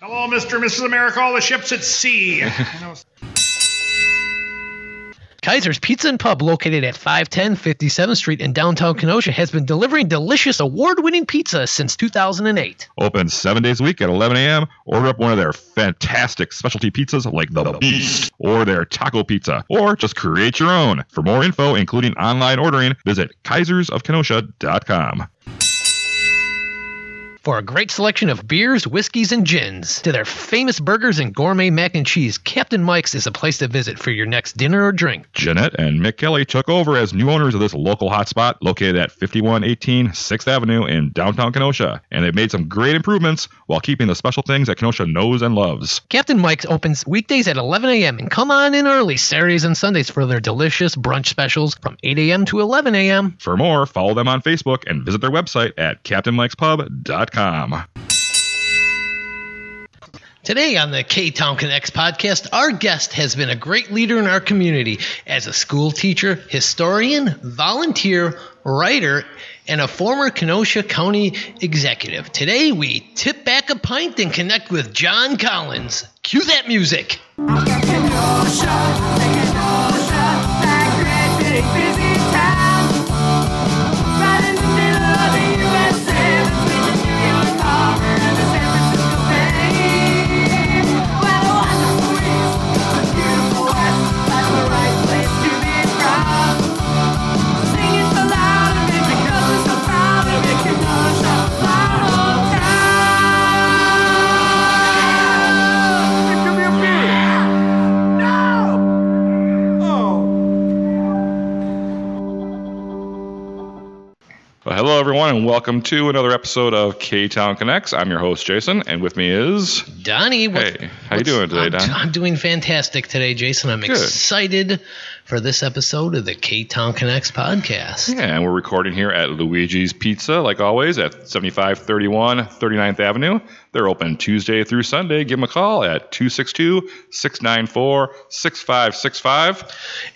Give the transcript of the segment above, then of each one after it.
Hello, Mr. and Mrs. America, all the ships at sea. I Kaiser's Pizza and Pub, located at 510 57th Street in downtown Kenosha, has been delivering delicious award winning pizza since 2008. Open seven days a week at 11 a.m. Order up one of their fantastic specialty pizzas like the Beast or their taco pizza, or just create your own. For more info, including online ordering, visit kaisersofkenosha.com. For a great selection of beers, whiskeys, and gins, to their famous burgers and gourmet mac and cheese, Captain Mike's is a place to visit for your next dinner or drink. Jeanette and Mick Kelly took over as new owners of this local hotspot located at 5118 6th Avenue in downtown Kenosha, and they've made some great improvements while keeping the special things that Kenosha knows and loves. Captain Mike's opens weekdays at 11 a.m. and come on in early Saturdays and Sundays for their delicious brunch specials from 8 a.m. to 11 a.m. For more, follow them on Facebook and visit their website at CaptainMike'sPub.com. Today on the K Town Connects podcast, our guest has been a great leader in our community as a school teacher, historian, volunteer, writer, and a former Kenosha County executive. Today, we tip back a pint and connect with John Collins. Cue that music. Well, hello, everyone, and welcome to another episode of K Town Connects. I'm your host, Jason, and with me is. Donnie, what, Hey, how are you doing today, I'm, Don? I'm doing fantastic today, Jason. I'm Good. excited for this episode of the K Town Connects podcast. Yeah, and we're recording here at Luigi's Pizza, like always, at 7531 39th Avenue. They're open Tuesday through Sunday. Give them a call at 262 694 6565.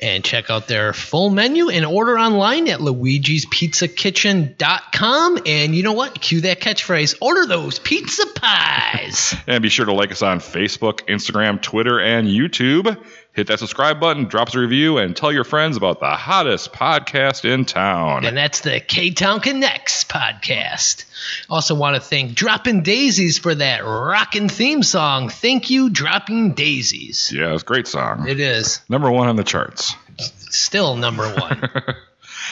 And check out their full menu and order online at luigi'spizzakitchen.com. And you know what? Cue that catchphrase order those pizza pies. And be sure to like us on Facebook, Instagram, Twitter, and YouTube. Hit that subscribe button, drop us a review, and tell your friends about the hottest podcast in town. and that's the K Town Connects podcast. Also, want to thank Dropping Daisies for that rocking theme song. Thank you, Dropping Daisies. Yeah, it's a great song. It is Number one on the charts. still number one.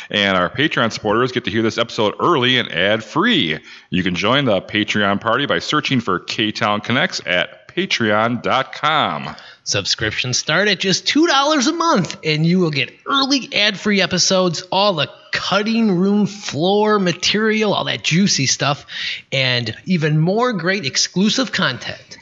And our Patreon supporters get to hear this episode early and ad free. You can join the Patreon party by searching for K Town Connects at patreon.com. Subscriptions start at just $2 a month, and you will get early ad free episodes, all the cutting room floor material, all that juicy stuff, and even more great exclusive content.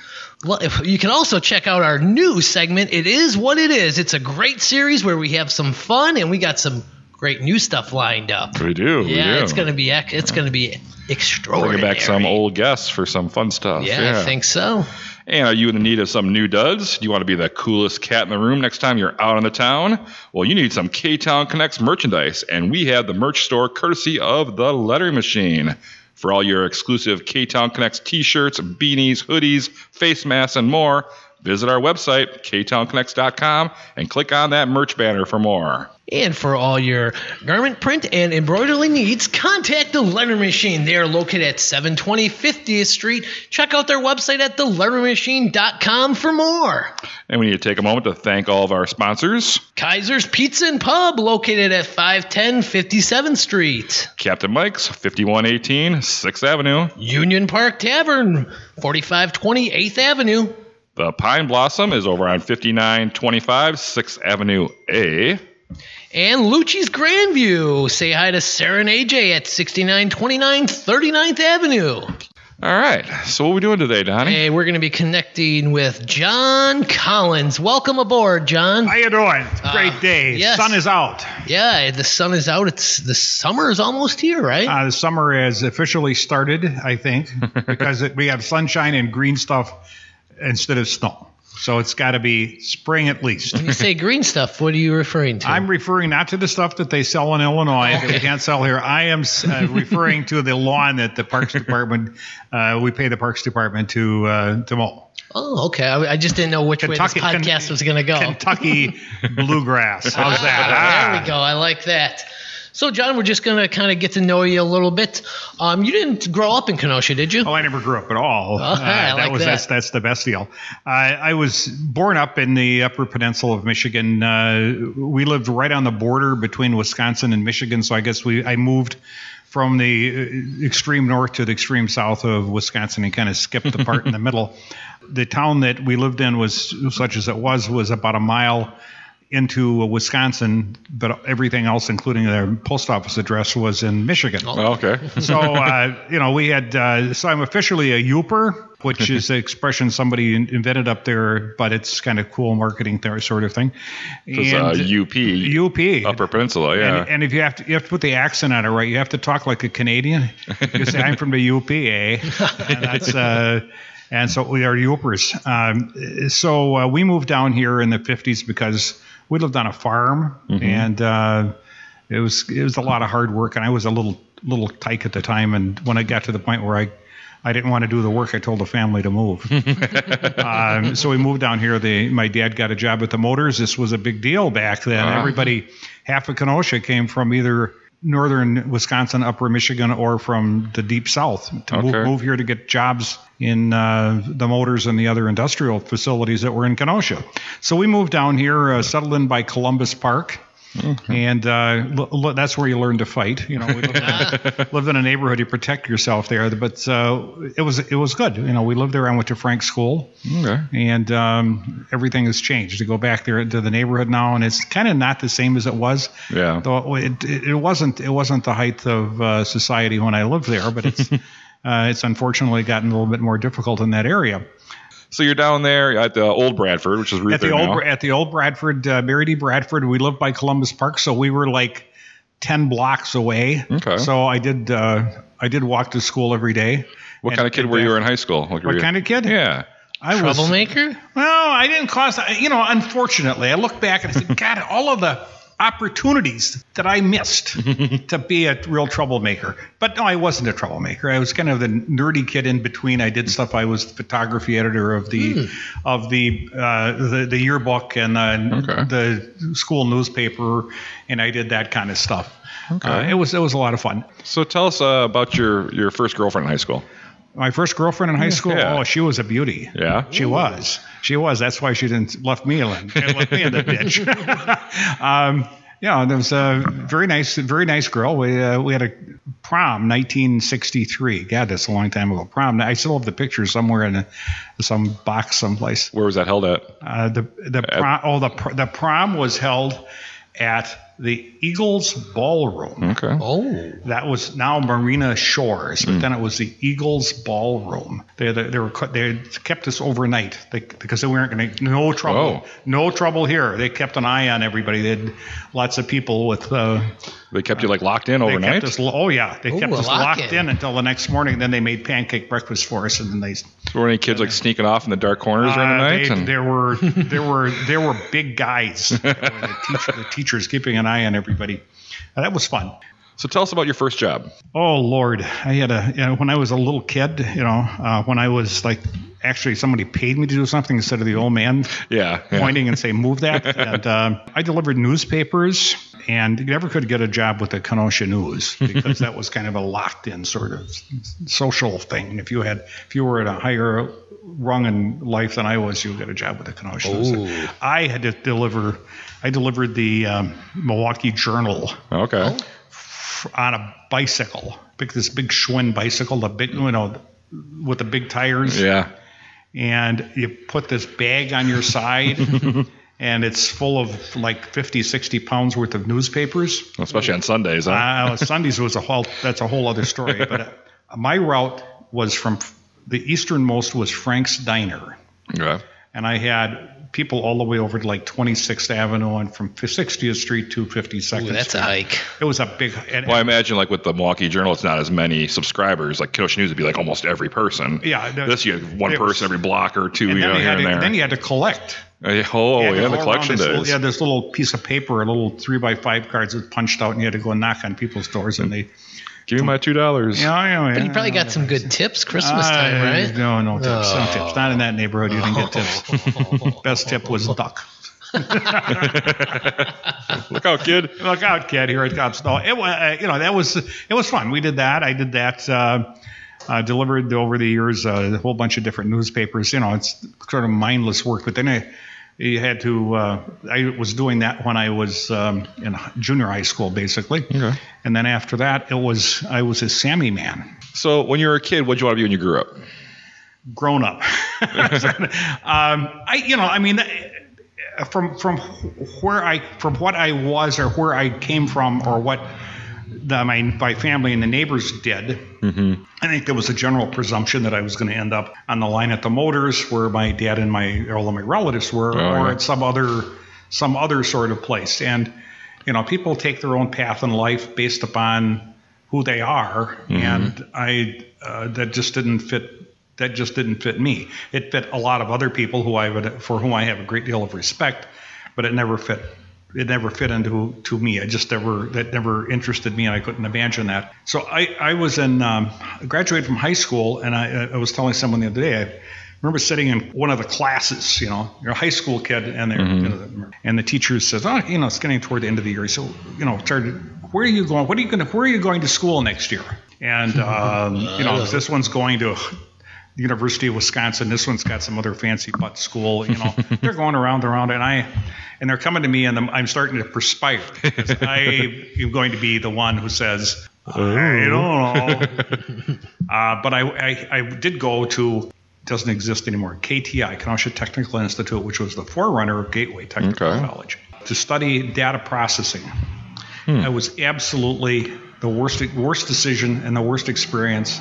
You can also check out our new segment, It Is What It Is. It's a great series where we have some fun and we got some great new stuff lined up. We do. we yeah, do. it's gonna be it's gonna be extraordinary. Bringing back some old guests for some fun stuff. Yeah, I think so. And are you in the need of some new duds? Do you want to be the coolest cat in the room next time you're out on the town? Well, you need some K Town Connects merchandise, and we have the merch store courtesy of the Letter Machine. For all your exclusive K Town Connects t shirts, beanies, hoodies, face masks, and more, visit our website, ktownconnects.com, and click on that merch banner for more. And for all your garment print and embroidery needs, contact the Letter Machine. They are located at 720 50th Street. Check out their website at thelettermachine.com for more. And we need to take a moment to thank all of our sponsors Kaiser's Pizza and Pub, located at 510 57th Street. Captain Mike's, 5118 6th Avenue. Union Park Tavern, 4520 8th Avenue. The Pine Blossom is over on 5925 6th Avenue A. And Lucci's Grandview. Say hi to Sarah and AJ at 6929 39th Avenue. All right. So what are we doing today, Donnie? Hey, we're going to be connecting with John Collins. Welcome aboard, John. How you doing? Great Uh, day. yes. Sun is out. Yeah, the sun is out. It's the summer is almost here, right? Uh, the summer has officially started, I think, because it, we have sunshine and green stuff instead of snow. So it's got to be spring at least. When you say green stuff, what are you referring to? I'm referring not to the stuff that they sell in Illinois that we can't sell here. I am uh, referring to the lawn that the Parks Department, uh, we pay the Parks Department to uh, to mow. oh, okay. I, I just didn't know which Kentucky- way this podcast Ken- was going to go. Kentucky bluegrass. How's that? Ah, there Ah. we go. I like that. So, John, we're just going to kind of get to know you a little bit. Um, you didn't grow up in Kenosha, did you? Oh, I never grew up at all. Uh, Oh, I like was that. that's that's the best deal. I I was born up in the Upper Peninsula of Michigan. Uh, we lived right on the border between Wisconsin and Michigan, so I guess we I moved from the uh, extreme north to the extreme south of Wisconsin and kind of skipped the part in the middle. The town that we lived in was such as it was was about a mile into Wisconsin, but everything else, including their post office address, was in Michigan Oh, okay. so uh, you know we had uh, so i'm officially a Yooper which is the expression somebody in- invented up there but it's kind of cool marketing sort of thing It's uh, UP, UP. Upper Peninsula, yeah. And, and if you have to, you have to put the accent on it right. You have to talk like a Canadian. You say, "I'm from the UP," eh? And that's uh, and so we are Yoopers. Um, so uh, we moved down here in the '50s because we lived on a farm, and uh, it was it was a lot of hard work. And I was a little little tyke at the time. And when I got to the point where I I didn't want to do the work. I told the family to move. um, so we moved down here. The, my dad got a job at the Motors. This was a big deal back then. Ah. Everybody, half of Kenosha came from either northern Wisconsin, upper Michigan, or from the deep south to move, move here to get jobs in uh, the Motors and the other industrial facilities that were in Kenosha. So we moved down here, uh, settled in by Columbus Park. And uh, l- l- that's where you learn to fight. You know, we lived in, lived in a neighborhood. You protect yourself there, but uh, it was it was good. You know, we lived there. I went to Frank School, Okay. and um, everything has changed. To go back there to the neighborhood now, and it's kind of not the same as it was. Yeah. Though it, it, it wasn't it wasn't the height of uh, society when I lived there, but it's uh, it's unfortunately gotten a little bit more difficult in that area. So you're down there at the old Bradford, which is Ruth At the there old now. at the old Bradford, uh, Mary D. Bradford, we lived by Columbus Park, so we were like ten blocks away. Okay. So I did uh, I did walk to school every day. what kind of kid were you in high school? Like, were What kind of kid? Yeah. I was Troublemaker? Well, I didn't cause, you know, unfortunately, I look back and I said, God, all of the opportunities that I missed to be a real troublemaker. But no, I wasn't a troublemaker. I was kind of the nerdy kid in between. I did stuff. I was the photography editor of the of the, uh, the the yearbook and uh, Okay. the school newspaper, and I did that kind of stuff. Uh, it was it was a lot of fun. So tell us uh, about your, your first girlfriend in high school. My first girlfriend in high school, Yeah. oh, she was a beauty. Yeah. She was. She was. That's why she didn't left me alone. left me in the ditch. um, yeah, there was a very nice, very nice girl. We uh, we had a prom, 1963. God, that's a long time ago. Prom. I still have the picture somewhere in a, some box someplace. Where was that held at? Uh, the the prom, oh the the prom was held at the Eagles Ballroom. Okay. Oh. That was now Marina Shores, but then it was the Eagles Ballroom. They they, they were they kept us overnight they, because they weren't going to no trouble, Oh. no trouble here. They kept an eye on everybody. They had lots of people with. Uh, They kept you like locked in they overnight? kept us. lo- Oh yeah, they Ooh, kept us lock-in. locked in until the next morning. Then they made pancake breakfast for us, and then they. Were any kids like sneaking off in the dark corners during the Uh, night? they- and- there were there were there were big guys. the, teacher, the teachers keeping an eye on everybody. Uh, that was fun. So tell us about your first job. Oh Lord, I had a you know when I was a little kid, you know, uh, when I was like actually somebody paid me to do something instead of the old man Yeah. yeah. pointing and say move that. and uh, I delivered newspapers, and you never could get a job with the Kenosha News because that was kind of a locked-in sort of social thing. If you had if you were at a higher rung in life than I was, you would get a job with the Kenosha Ooh. News. I had to deliver. I delivered the um, Milwaukee Journal Okay. On a bicycle, pick this big Schwinn bicycle, the big you know with the big tires, Yeah. and you put this bag on your side. And it's full of like 50, 60 pounds worth of newspapers. Especially on Sundays, huh? Uh, Sundays was a whole, that's a whole other story. But uh, my route was from the easternmost was Frank's Diner. okay. And I had people all the way over to like 26th Avenue and from 60th Street to 52nd Ooh, that's Street. a hike. It was a big. And, Well, I imagine like with the Milwaukee Journal, it's not as many subscribers. Like Kenosha News would be like almost every person. Yeah, the- This you have one it was- person every block or two, and you then, know, you here had and to, there. then you had to collect. Oh, yeah, oh, the collection this little- days. yeah, this little piece of paper, a little three by five cards that punched out, and you had to go knock on people's doors, and hmm. they. Give me my two dollars. Yeah, yeah, But yeah, you probably got some good tips Christmas time, Uh, right? No, no tips. Some Oh. tips. Not in that neighborhood. You didn't get tips. Best tip was duck. Look out, kid. Look out, kid! Here it comes. No, it was. Uh, you know, that was it was fun. We did that. I did that. Uh, uh, delivered over the years uh, a whole bunch of different newspapers. You know, it's sort of mindless work. But then I, you had to. Uh, I was doing that when I was um, in junior high school, basically. Okay. And then after that, it was I was a Sammy man. So when you were a kid, what did you want to be when you grew up? grown up. um, I, you know, I mean, uh, from from where I from what I was or where I came from or what my family and the neighbors did. Mm-hmm. I think there was a general presumption that I was going to end up on the line at the Motors, where my dad and my all of my relatives were, Oh, or yeah. at some other some other sort of place. And you know, people take their own path in life based upon who they are, Mm-hmm. and I uh, that just didn't fit. That just didn't fit me. It fit a lot of other people who I would for whom I have a great deal of respect, but it never fit. It never fit into to me. I just never that never interested me, and I couldn't imagine that. So I I was in um, I graduated from high school, and I I was telling someone the other day. I, remember sitting in one of the classes, you know, you're a high school kid, and they're, you know, and the teacher says, oh, you know, it's getting toward the end of the year, so you know, started, where are you going? What are you going to? Where are you going to school next year? And um, you know, this one's going to the University of Wisconsin. This one's got some other fancy butt school. You know, they're going around and around, and I, and they're coming to me, and I'm starting to perspire because I am going to be the one who says, I don't know. uh, but I, I, I did go to doesn't exist anymore. KTI, Kenosha Technical Institute, which was the forerunner of Gateway Technical Okay. College, to study data processing. Hmm. It was absolutely the worst worst decision and the worst experience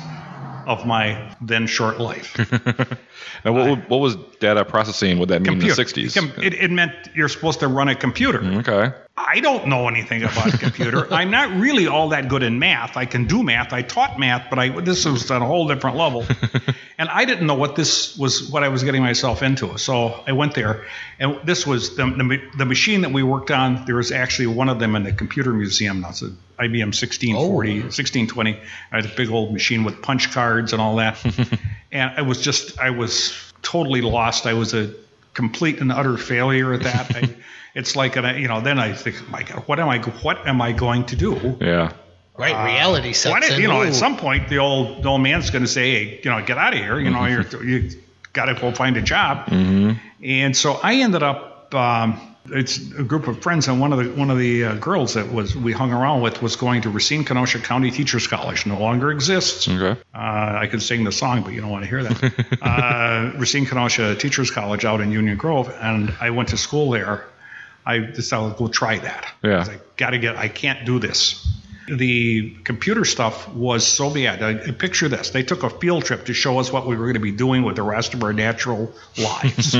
of my then short life. And what, would- what was data processing? What that mean in the Computer. 60s? Com- It, it meant you're supposed to run a computer. Mm, okay. I don't know anything about a computer. I'm not really all that good in math. I can do math. I taught math, but I this was on a whole different level. and I didn't know what this was, what I was getting myself into. So I went there, and this was the, the, the machine that we worked on. There was actually one of them in the computer museum. That's an IBM 1640, 1620. I had a big old machine with punch cards and all that. and I was just, I was totally lost. I was a complete and utter failure at that. I, it's like, an, you know, then I think, my God, what am I, what am I going to do? Yeah. Right, reality uh, sets Why did- in. you know, Ooh. at some point, the old the old man's going to say, hey, you know, get out of here. You know, mm-hmm. you're, you got to go find a job. Mm-hmm. And so I ended up. Um, it's a group of friends, and one of the one of the uh, girls that was we hung around with was going to Racine Kenosha County Teachers College. No longer exists. Okay. Uh, I could sing the song, but you don't want to hear that. uh, Racine Kenosha Teachers College out in Union Grove, and I went to school there. I decided to go try that. Yeah. I got to get. I can't do this. The computer stuff was so bad. I, picture this: they took a field trip to show us what we were going to be doing with the rest of our natural lives.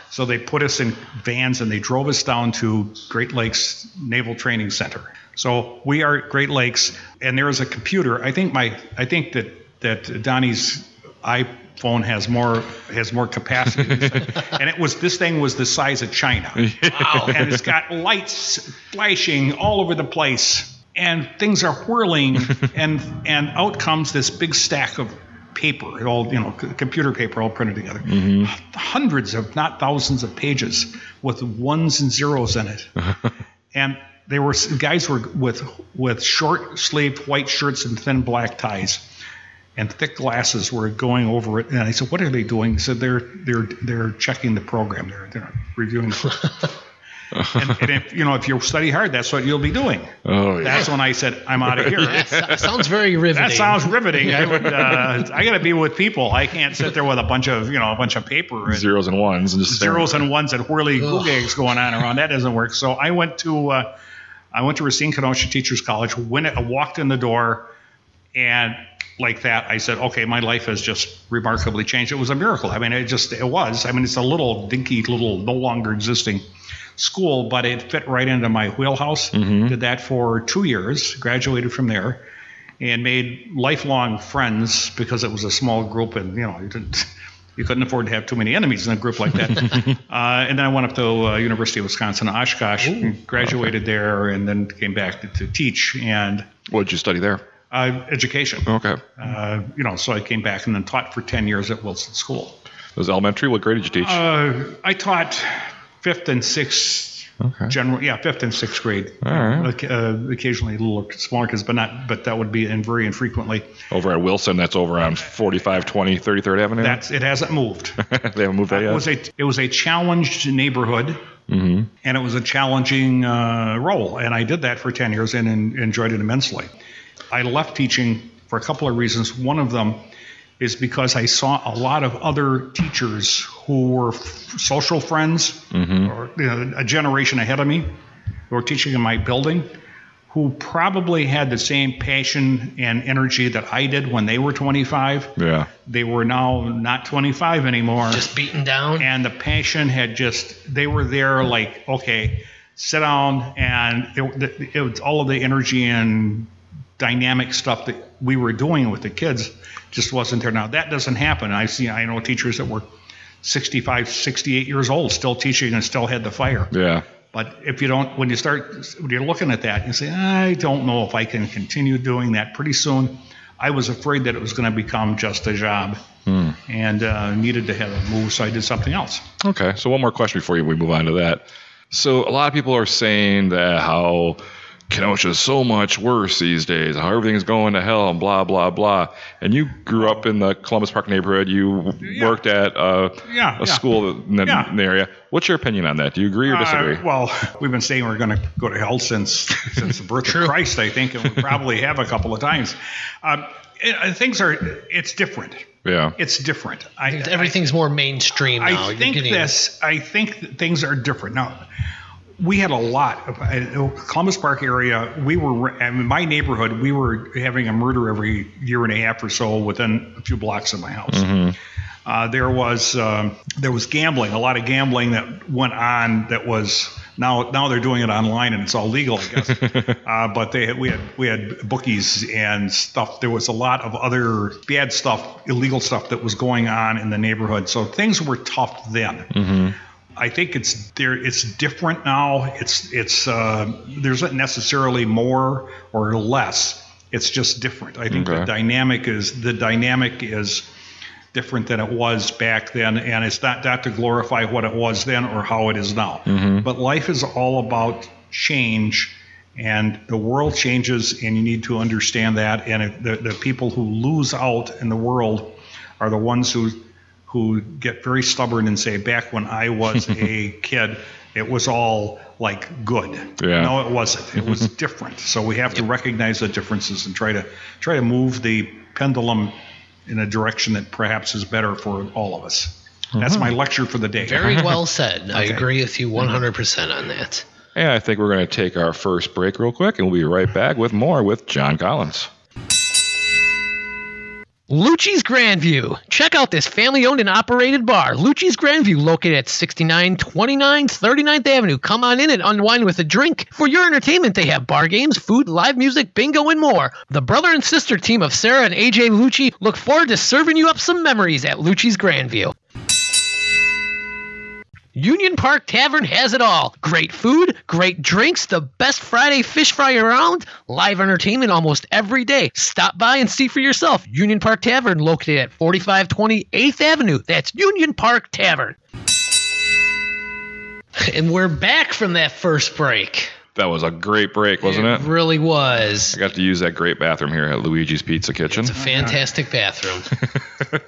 so they put us in vans and they drove us down to Great Lakes Naval Training Center. So we are at Great Lakes, and there is a computer. I think my, I think that that Donnie's iPhone has more has more capacity, and it was this thing was the size of China. Wow! And it's got lights flashing all over the place, and things are whirling, and and out comes this big stack of paper, it all you know, c- computer paper all printed together, mm-hmm. hundreds of not thousands of pages with ones and zeros in it, and they were guys were with with short sleeved white shirts and thin black ties and thick glasses were going over it. And I said, "What are they doing?" He said, "They're they're they're checking the program. They're they're reviewing." The and, and if you know if you study hard, that's what you'll be doing. Oh, yeah. That's when I said, "I'm out of here." That sounds very riveting. That sounds riveting. I would. Uh, I got to be with people. I can't sit there with a bunch of you know a bunch of paper and Zeros and ones and just zeros and ones and whirly googags going on around. That doesn't work. So I went to uh, I went to Racine Kenosha Teachers College. When I walked in the door, and like that, I said, okay, my life has just remarkably changed. It was a miracle. I mean, it just it was. I mean, it's a little dinky, little no longer existing school, but it fit right into my wheelhouse. Did that for two years, graduated from there, and made lifelong friends because it was a small group, and you know, you didn't. You couldn't afford to have too many enemies in a group like that. uh, and then I went up to uh, University of Wisconsin Oshkosh, and graduated there, and then came back to, to teach and What did you study there? Uh, education. Okay. Uh, you know, so I came back and then taught for 10 years at Wilson School. It was elementary. What grade did you teach? Uh, I taught fifth and sixth. Okay. General, yeah, fifth and sixth grade. All right. Uh, occasionally a little smaller kids, but not, but that would be and very infrequently. over at Wilson, that's over on 4520 33rd Avenue. That's it hasn't moved. they haven't moved that It yet. was a it was a challenged neighborhood, mm-hmm. and it was a challenging uh, role, and I did that for ten years and, en- enjoyed it immensely. I left teaching for a couple of reasons. One of them is because I saw a lot of other teachers who were f- social friends mm-hmm. or you know, a generation ahead of me who were teaching in my building who probably had the same passion and energy that I did when they were 25. Yeah. They were now not 25 anymore Just beaten down. and the passion had just they were there like okay sit down and it, it was all of the energy and dynamic stuff that we were doing with the kids just wasn't there now that doesn't happen i see i know teachers that were 65 68 years old still teaching and still had the fire Yeah. but if you don't when you start when you're looking at that you say i don't know if i can continue doing that pretty soon i was afraid that it was going to become just a job and uh, needed to have a move so i did something else Okay. So one more question before we move on to that. So a lot of people are saying that how Kenosha is so much worse these days, how everything's going to hell and blah blah blah. And you grew up in the Columbus Park neighborhood. You Yeah. worked at uh, Yeah, a yeah. school in the, Yeah. in the area. What's your opinion on that? Do you agree or disagree? Uh, well, we've been saying we're going to go to hell since since the birth of Christ, I think, and we probably have a couple of times. Um, it, things are it's different. yeah. It's different. I, Everything's more mainstream I, now. I think getting- this. I think things are different now. We had a lot of uh, Columbus Park area. We were I mean, my neighborhood. We were having a murder every year and a half or so within a few blocks of my house. Uh, there was um, there was gambling, a lot of gambling that went on. That was now now they're doing it online and it's all legal, I guess. uh, but they had, we had we had bookies and stuff. There was a lot of other bad stuff, illegal stuff that was going on in the neighborhood. So things were tough then. I think it's there. It's different now. It's it's uh, there isn't necessarily more or less. It's just different. I think Okay. the dynamic is the dynamic is different than it was back then, and it's not not to glorify what it was then or how it is now. But life is all about change, and the world changes, and you need to understand that. And it, the the people who lose out in the world are the ones who who get very stubborn and say, back when I was a kid, it was all like good. Yeah. No, it wasn't. It was different. So we have to recognize the differences and try to try to move the pendulum in a direction that perhaps is better for all of us. That's my mm-hmm. lecture for the day. Very well said. I agree with you mm-hmm. 100% on that. And I think we're going to take our first break real quick, and we'll be right back with more with John Collins. Lucci's Grandview. Check out this family owned and operated bar. Lucci's Grandview, located at 6929 39th Avenue. Come on in and unwind with a drink. For your entertainment, they have bar games, food, live music, bingo, and more. The brother and sister team of Sarah and AJ Lucci look forward to serving you up some memories at Lucci's Grandview. Union Park Tavern has it all. Great food, great drinks, the best Friday fish fry around, live entertainment almost every day. Stop by and see for yourself. Union Park Tavern, located at 4520 8th Avenue. That's Union Park Tavern. And we're back from that first break. That was a great break, wasn't it? really was. I got to use that great bathroom here at Luigi's Pizza Kitchen. It's a fantastic bathroom.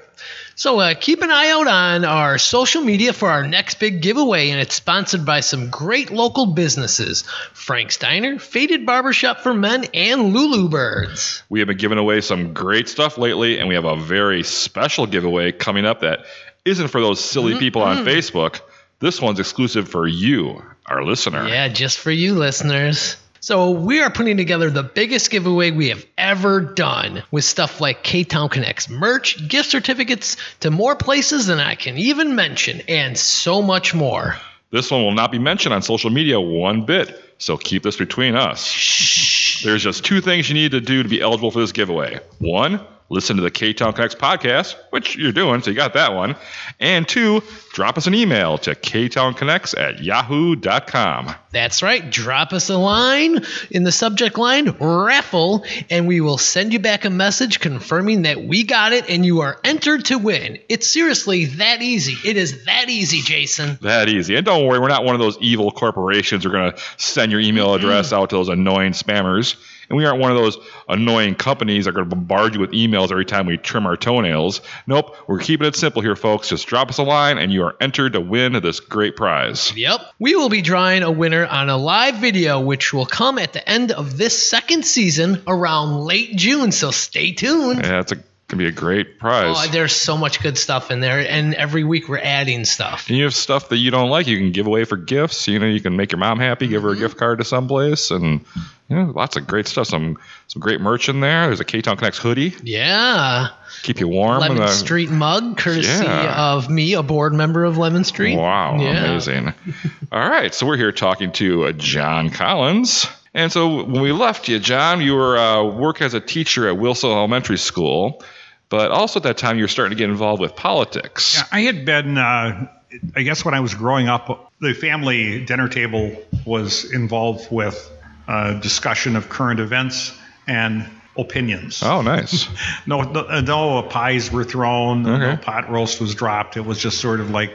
so uh, keep an eye out on our social media for our next big giveaway, and it's sponsored by some great local businesses Frank's Diner, Faded Barbershop for Men, and Lulu Birds. We have been giving away some great stuff lately, and we have a very special giveaway coming up that isn't for those silly people on Facebook. This one's exclusive for you, our listener. Yeah, just for you listeners. So we are putting together the biggest giveaway we have ever done with stuff like K-Town Connects merch, gift certificates to more places than I can even mention, and so much more. This one will not be mentioned on social media one bit, so keep this between us. Shh. There's just two things you need to do to be eligible for this giveaway. One, listen to the K Town Connects podcast, which you're doing, so you got that one. And two, drop us an email to ktownconnects at yahoo.com. That's right. Drop us a line in the subject line, raffle, and we will send you back a message confirming that we got it and you are entered to win. It's seriously that easy. It is that easy, Jason. That easy. And don't worry, we're not one of those evil corporations who are going to send your email address out to those annoying spammers. And we aren't one of those annoying companies that are going to bombard you with emails every time we trim our toenails. Nope, we're keeping it simple here, folks. Just drop us a line and you are entered to win this great prize. Yep. We will be drawing a winner on a live video, which will come at the end of this second season around late June. So stay tuned. Yeah, it's a, gonna be a great prize. Oh, there's so much good stuff in there, and every week we're adding stuff. and you have stuff that you don't like, you can give away for gifts. You know, you can make your mom happy, give her a mm-hmm. gift card to someplace, and you know, lots of great stuff. Some some great merch in there. There's a K Town Connects hoodie, Yeah. keep you warm. Lemon and a- Street mug, courtesy Yeah. of me, a board member of Lemon Street. Wow, Yeah. amazing. All right, so we're here talking to uh, John Collins. And so when we left you, John, you were uh, working as a teacher at Wilson Elementary School, but also at that time you were starting to get involved with politics. Yeah, I had been, uh, I guess when I was growing up, the family dinner table was involved with uh, discussion of current events and opinions. Oh, nice. No, no, uh, no pies were thrown, no pot roast was dropped. It was just sort of like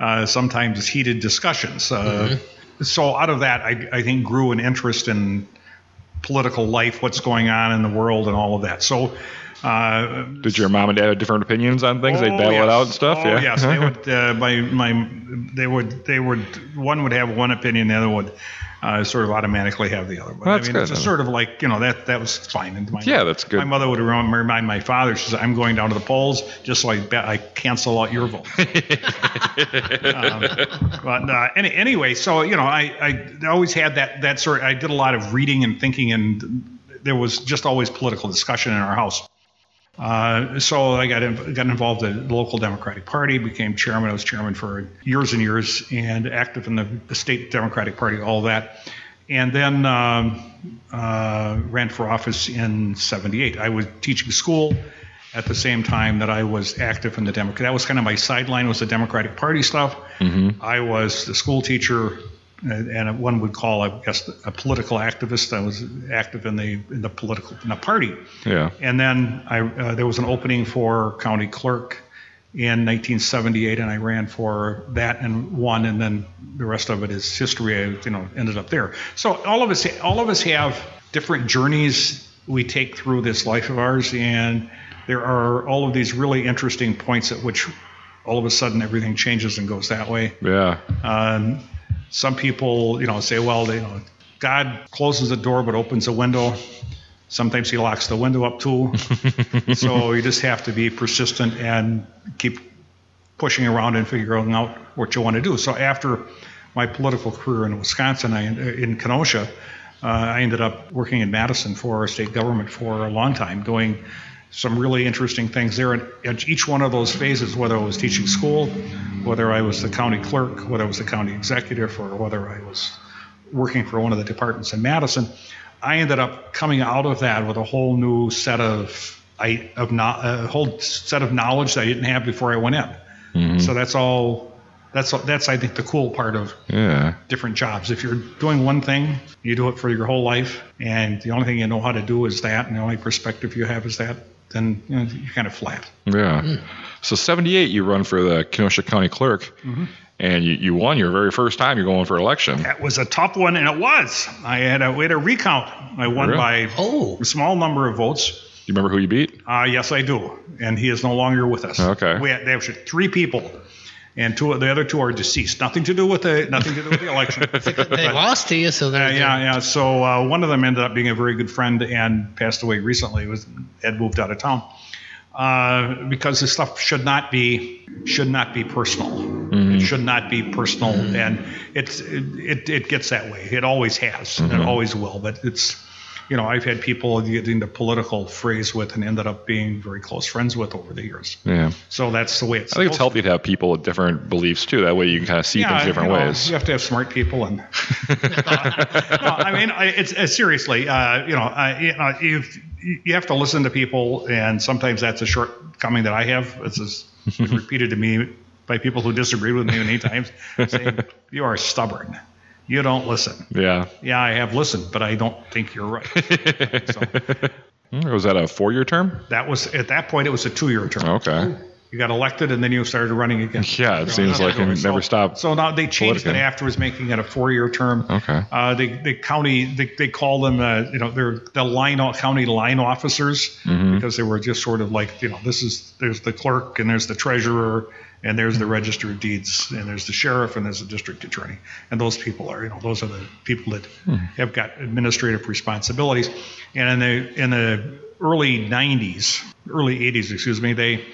uh, sometimes heated discussions. Uh, So out of that, I, I think grew an interest in political life, what's going on in the world, and all of that. So. Uh, Did your mom and dad have different opinions on things? They'd Oh, battle it out and stuff. Oh, yeah. yes, they would. Uh, my my, they would. They would. One would have one opinion, the other would uh, sort of automatically have the other. That's I mean, good, it's a sort of like you know that that was fine. And my, Yeah, that's good. My mother would remind my father. She said, "I'm going down to the polls just so I bet I cancel out your vote." um, but uh, any, anyway, so you know, I, I always had that that sort. I did a lot of reading and thinking, and there was just always political discussion in our house. Uh, so I got in, got involved in the local Democratic Party, became chairman. I was chairman for years and years, and active in the, the state Democratic Party, all that. And then um, uh, ran for office in '78. I was teaching school at the same time that I was active in the Democrat. That was kind of my sideline was the Democratic Party stuff. I was the school teacher, and one would call, I guess, a political activist. I was active in the in the political in the party. yeah. And then I, uh, there was an opening for county clerk in 1978, and I ran for that and won. And then the rest of it is history. I, you know, ended up there. So all of us, all of us have different journeys we take through this life of ours, and there are all of these really interesting points at which all of a sudden everything changes and goes that way. Yeah. Um, some people, you know, say, well, they, you know, God closes the door but opens a window. Sometimes He locks the window up too. so you just have to be persistent and keep pushing around and figuring out what you want to do. So after my political career in Wisconsin, I, in Kenosha, uh, I ended up working in Madison for state government for a long time, doing some really interesting things there. And at each one of those phases, whether I was teaching school, whether I was the county clerk, whether I was the county executive, or whether I was working for one of the departments in Madison, I ended up coming out of that with a whole new set of I of a whole set of knowledge that I didn't have before I went in. Mm-hmm. So that's all. That's that's I think the cool part of Yeah. different jobs. If you're doing one thing, you do it for your whole life, and the only thing you know how to do is that, and the only perspective you have is that, then you know, you're kind of flat. Yeah. So 78, you run for the Kenosha County Clerk, and you, you won your very first time you're going for election. That was a tough one, and it was. I had a, we had a recount. I won Really? by Oh. a small number of votes. You remember who you beat? Uh, yes, I do, and he is no longer with us. Okay. We had, there was three people, and two the other two are deceased. Nothing to do with the nothing to do with the election. They lost to you, so Uh, they're yeah, yeah. So uh, one of them ended up being a very good friend and passed away recently. It was Ed moved out of town uh, because this stuff should not be should not be personal. It should not be personal, and it's it, it gets that way. It always has, and it always will. But it's you know I've had people get into political phrase with and ended up being very close friends with over the years. Yeah. So that's the way it's. I think it's healthy to have people with different beliefs too. That way you can kind of see things different you know, ways. You have to have smart people, and Uh, I mean, I- it's, it's seriously, uh, you know, uh, you know, you've, you have to listen to people, and sometimes that's a shortcoming that I have. This is repeated to me by people who disagreed with me many times, saying you are stubborn. You don't listen. Yeah. Yeah, I have listened, but I don't think you're right. so Hmm, Was that a four-year term? that was at that point it was a two-year term. Okay. You got elected, and then you started running again. Yeah, it seems like it never stopped. So now they changed it afterwards, making it a four-year term. Okay. Uh, the the county they, they call them uh, you know they're the line county line officers Mm-hmm. because they were just sort of like you know this is there's the clerk and there's the treasurer and there's the register of deeds and there's the sheriff and there's the district attorney and those people are you know those are the people that Hmm. have got administrative responsibilities and in the in the early 90s early 80s excuse me they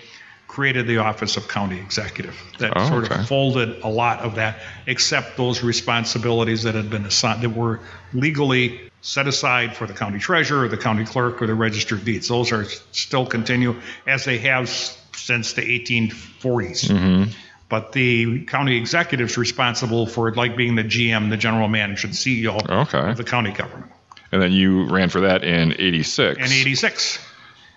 created the office of county executive that Oh, sort okay. of folded a lot of that, except those responsibilities that had been assigned that were legally set aside for the county treasurer, the county clerk, or the register of deeds. Those are still continue as they have since the 1840s. Mm-hmm. But the county executive's responsible for like being the GM, the general manager, the CEO Okay. of the county government. And then you ran for that in '86. In 86,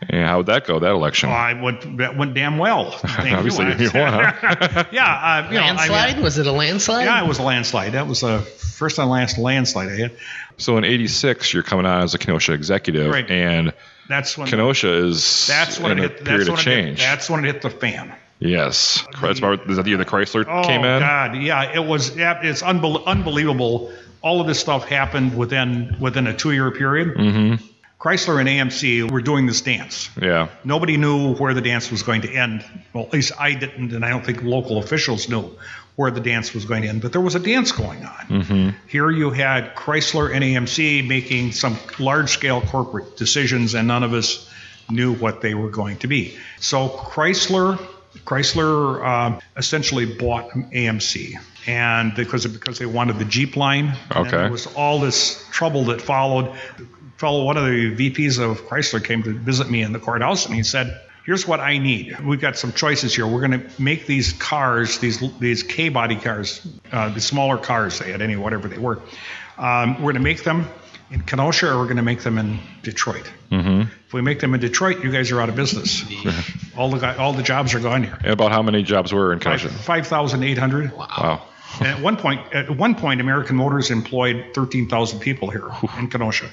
And how'd that go? That election? I went that went damn well. Thank Obviously, you. you won, huh? yeah, uh, you know, I mean, landslide? was it a landslide? Yeah, it was a landslide. That was the first and last landslide I had. So in '86, you're coming on as a Kenosha executive, Right. and That's when Kenosha is that's when in it a hit, period that's of when it hit, change. that's when it hit the fan. yes. That's about- is that the year the Chrysler Oh came in? Oh God, yeah, it was. It's unbel- unbelievable. All of this stuff happened within within a two year period. Mm-hmm. Chrysler and AMC were doing this dance. Yeah. Nobody knew where the dance was going to end. Well, at least I didn't, and I don't think local officials knew where the dance was going to end. But there was a dance going on. Mm-hmm. Here you had Chrysler and AMC making some large scale corporate decisions, and none of us knew what they were going to be. So Chrysler, Chrysler um, essentially bought AMC, and because because they wanted the Jeep line. Okay. there was all this trouble that followed. Fellow, one of the VPs of Chrysler came to visit me in the courthouse, and he said. Here's what I need. We've got some choices here. We're going to make these cars, these these K body cars, uh, the smaller cars they had, any whatever they were. Um, we're going to make them in Kenosha, or we're going to make them in Detroit. Mm-hmm. If we make them in Detroit, you guys are out of business. all the guy, all the jobs are gone here. And about how many jobs were in Kenosha? five thousand eight hundred. Wow. And at one point, at one point, American Motors employed 13,000 people here in Kenosha.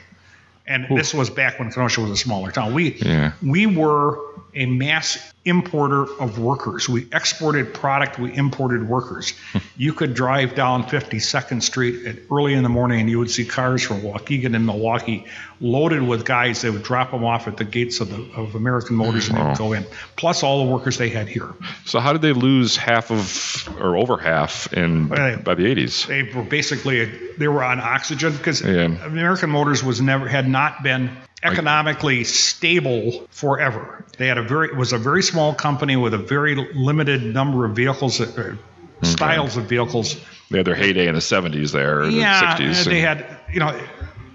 And this was back when Kenosha was a smaller town. We Yeah. we were a mass importer of workers. We exported product, we imported workers. Hmm. you could drive down 52nd Street at early in the morning and you would see cars from Waukegan and Milwaukee loaded with guys that would drop them off at the gates of the of American Motors and they would oh. go in. Plus all the workers they had here. So how did they lose half of, or over half, in Right. by the 80s? they were basically they were on oxygen because Yeah. American Motors was never had not been economically stable forever. They had a very it was a very small company with a very limited number of vehicles, that, uh, styles of vehicles. They had their heyday in the 70s there, Yeah, the 60s. they had you know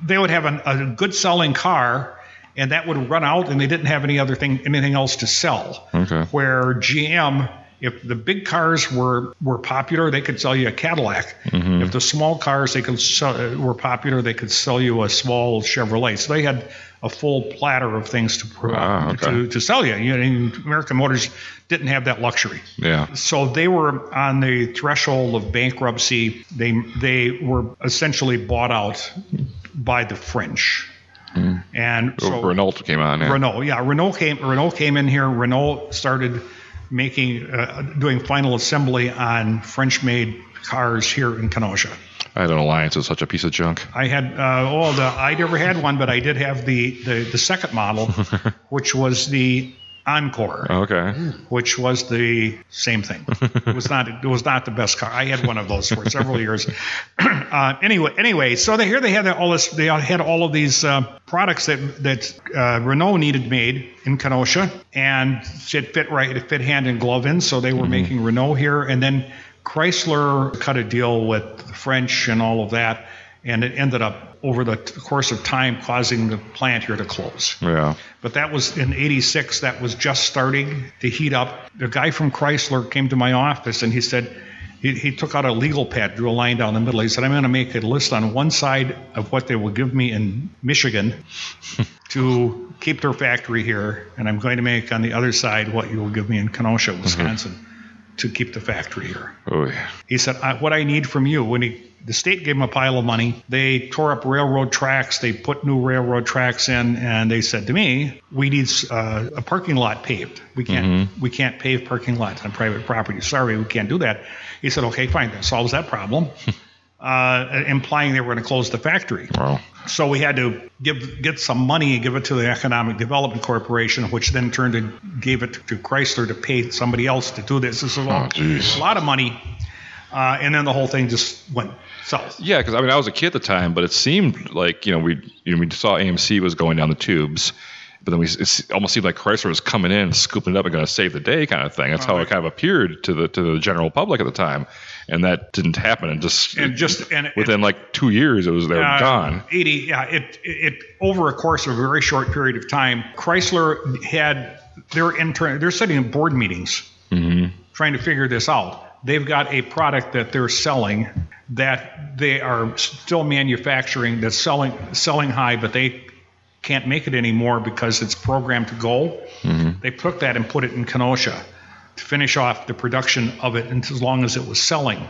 they would have an, a good selling car. And that would run out, and they didn't have any other thing, anything else to sell. Okay. Where GM, if the big cars were were popular, they could sell you a Cadillac. Mm-hmm. If the small cars they could sell, were popular, they could sell you a small Chevrolet. So they had a full platter of things to Ah, okay. to, to sell you. you know, American Motors didn't have that luxury. Yeah. So they were on the threshold of bankruptcy. They they were essentially bought out by the French. And so Renault came on. Yeah. Renault, yeah, Renault came. Renault came in here. Renault started making, uh, doing final assembly on French-made cars here in Kenosha. I had an alliance with such a piece of junk. I had, uh, oh, the, I never had one, but I did have the the, the second model, which was the Encore, Okay. which was the same thing. It was not it was not the best car. I had one of those for several years. uh, anyway, anyway, so they, here they had all this. They had all of these uh, products that that uh, Renault needed made in Kenosha, and it fit right. It fit hand in glove in. So they were making Renault here, and then Chrysler cut a deal with the French and all of that, and it ended up over the course of time causing the plant here to close. Yeah. But that was in 86, that was just starting to heat up. The guy from Chrysler came to my office and he said, he, he took out a legal pad, drew a line down the middle. He said, I'm going to make a list on one side of what they will give me in Michigan to keep their factory here, and I'm going to make on the other side what you will give me in Kenosha, mm-hmm. Wisconsin, to keep the factory here. Oh yeah. He said, I, "What I need from you." When he, the state gave them a pile of money, they tore up railroad tracks. They put new railroad tracks in, and they said to me, "We need uh, a parking lot paved. We can't, we can't pave parking lots on private property. Sorry, we can't do that." He said, "Okay, fine. That solves that problem." Uh, implying they were going to close the factory. Wow. So we had to give get some money and give it to the Economic Development Corporation, which then turned and gave it to Chrysler to pay somebody else to do this. This is a lot, a lot of money, uh, and then the whole thing just went Yeah, because I mean, I was a kid at the time, but it seemed like you know we you know, we saw AMC was going down the tubes, but then we it almost seemed like Chrysler was coming in, scooping it up, and going to save the day, kind of thing. That's how it kind of appeared to the to the general public at the time, and that didn't happen. And just And just and within like two years, it was they were uh, gone. 80, yeah. It, it over a course of a very short period of time, Chrysler had their intern. They're sitting in board meetings trying to figure this out. They've got a product that they're selling that they are still manufacturing that's selling selling high, but they can't make it anymore because it's programmed to go. They took that and put it in Kenosha to finish off the production of it, and as long as it was selling.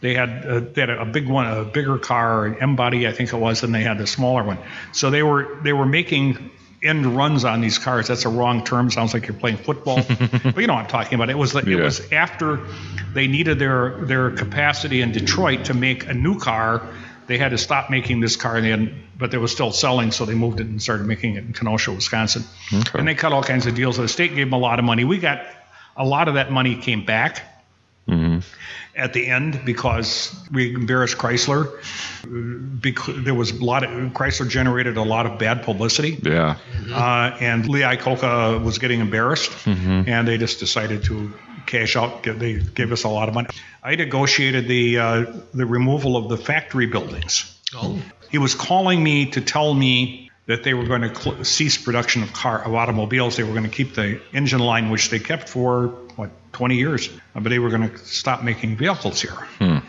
They had uh, they had a big one, a bigger car, an M body, I think it was, and they had the smaller one. So they were they were making end runs on these cars. That's a wrong term. Sounds like you're playing football, but you know what I'm talking about. It was it Yeah. was after they needed their their capacity in Detroit to make a new car. They had to stop making this car, and they had, but they were still selling, so they moved it and started making it in Kenosha, Wisconsin. Okay. And they cut all kinds of deals. The state gave them a lot of money. We got a lot of that money came back at the end because we embarrassed Chrysler. Because there was a lot of Chrysler generated a lot of bad publicity, Yeah. uh, and Lee Iacocca was getting embarrassed, and they just decided to cash out. They gave us a lot of money. I negotiated the uh, the removal of the factory buildings. Oh, He was calling me to tell me that they were going to cl- cease production of car of automobiles. They were going to keep the engine line, which they kept for what 20 years, uh, but they were going to stop making vehicles here.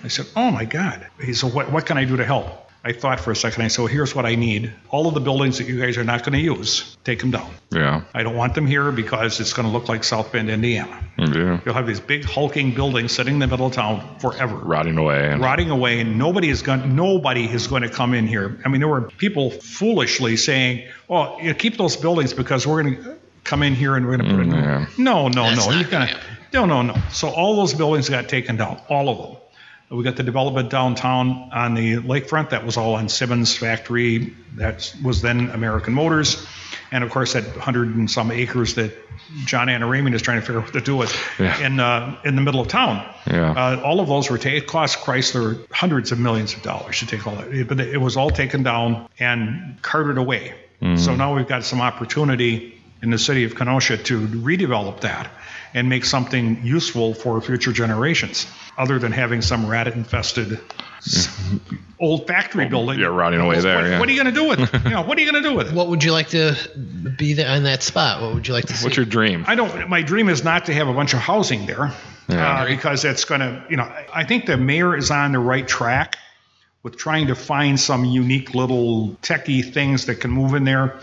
I said, "Oh my God!" He said, "What what can I do to help?" I thought for a second. I said, well, "Here's what I need: all of the buildings that you guys are not going to use, take them down. Yeah. I don't want them here because it's going to look like South Bend, Indiana. Yeah. You'll have these big hulking buildings sitting in the middle of town forever." Rotting away. And, rotting away and nobody is going nobody is going to come in here i mean there were people foolishly saying well you keep those buildings because we're going to come in here and we're going to put a new yeah. no no That's no not you're going to no no no so all those buildings got taken down all of them we got the development downtown on the lakefront that was all on simmons factory that was then american motors and of course that hundred and some acres that john Antaramian is trying to figure out what to do with Yeah. in uh, in the middle of town Yeah. uh, all of those were taken. It cost Chrysler hundreds of millions of dollars to take all that, but it was all taken down and carted away. So now we've got some opportunity in the city of Kenosha to redevelop that and make something useful for future generations, other than having some rat-infested old factory building. yeah, rotting away there, What, yeah. what are you going to do with it? You know, what are you going to do with it? what would you like to be there on that spot? What would you like to see? What's your dream? I don't. My dream is not to have a bunch of housing there, Yeah. uh, because that's going to. You know, I think the mayor is on the right track with trying to find some unique little techie things that can move in there.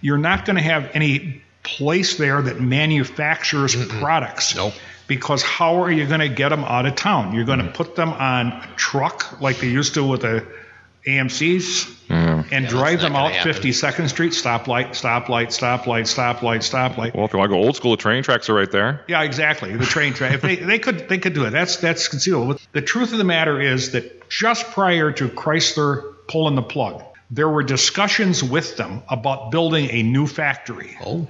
You're not going to have any place there that manufactures products. Nope. Because how are you going to get them out of town? You're going to put them on a truck like they used to with the AMCs Yeah. Mm-hmm. and Yeah, drive them out happen. 52nd Street, stoplight, stoplight, stoplight, stoplight, stoplight. Well, if you want to go old school, the train tracks are right there. Yeah, exactly. The train track. If they, they could they could do it. That's that's conceivable. The truth of the matter is that just prior to Chrysler pulling the plug, there were discussions with them about building a new factory Oh,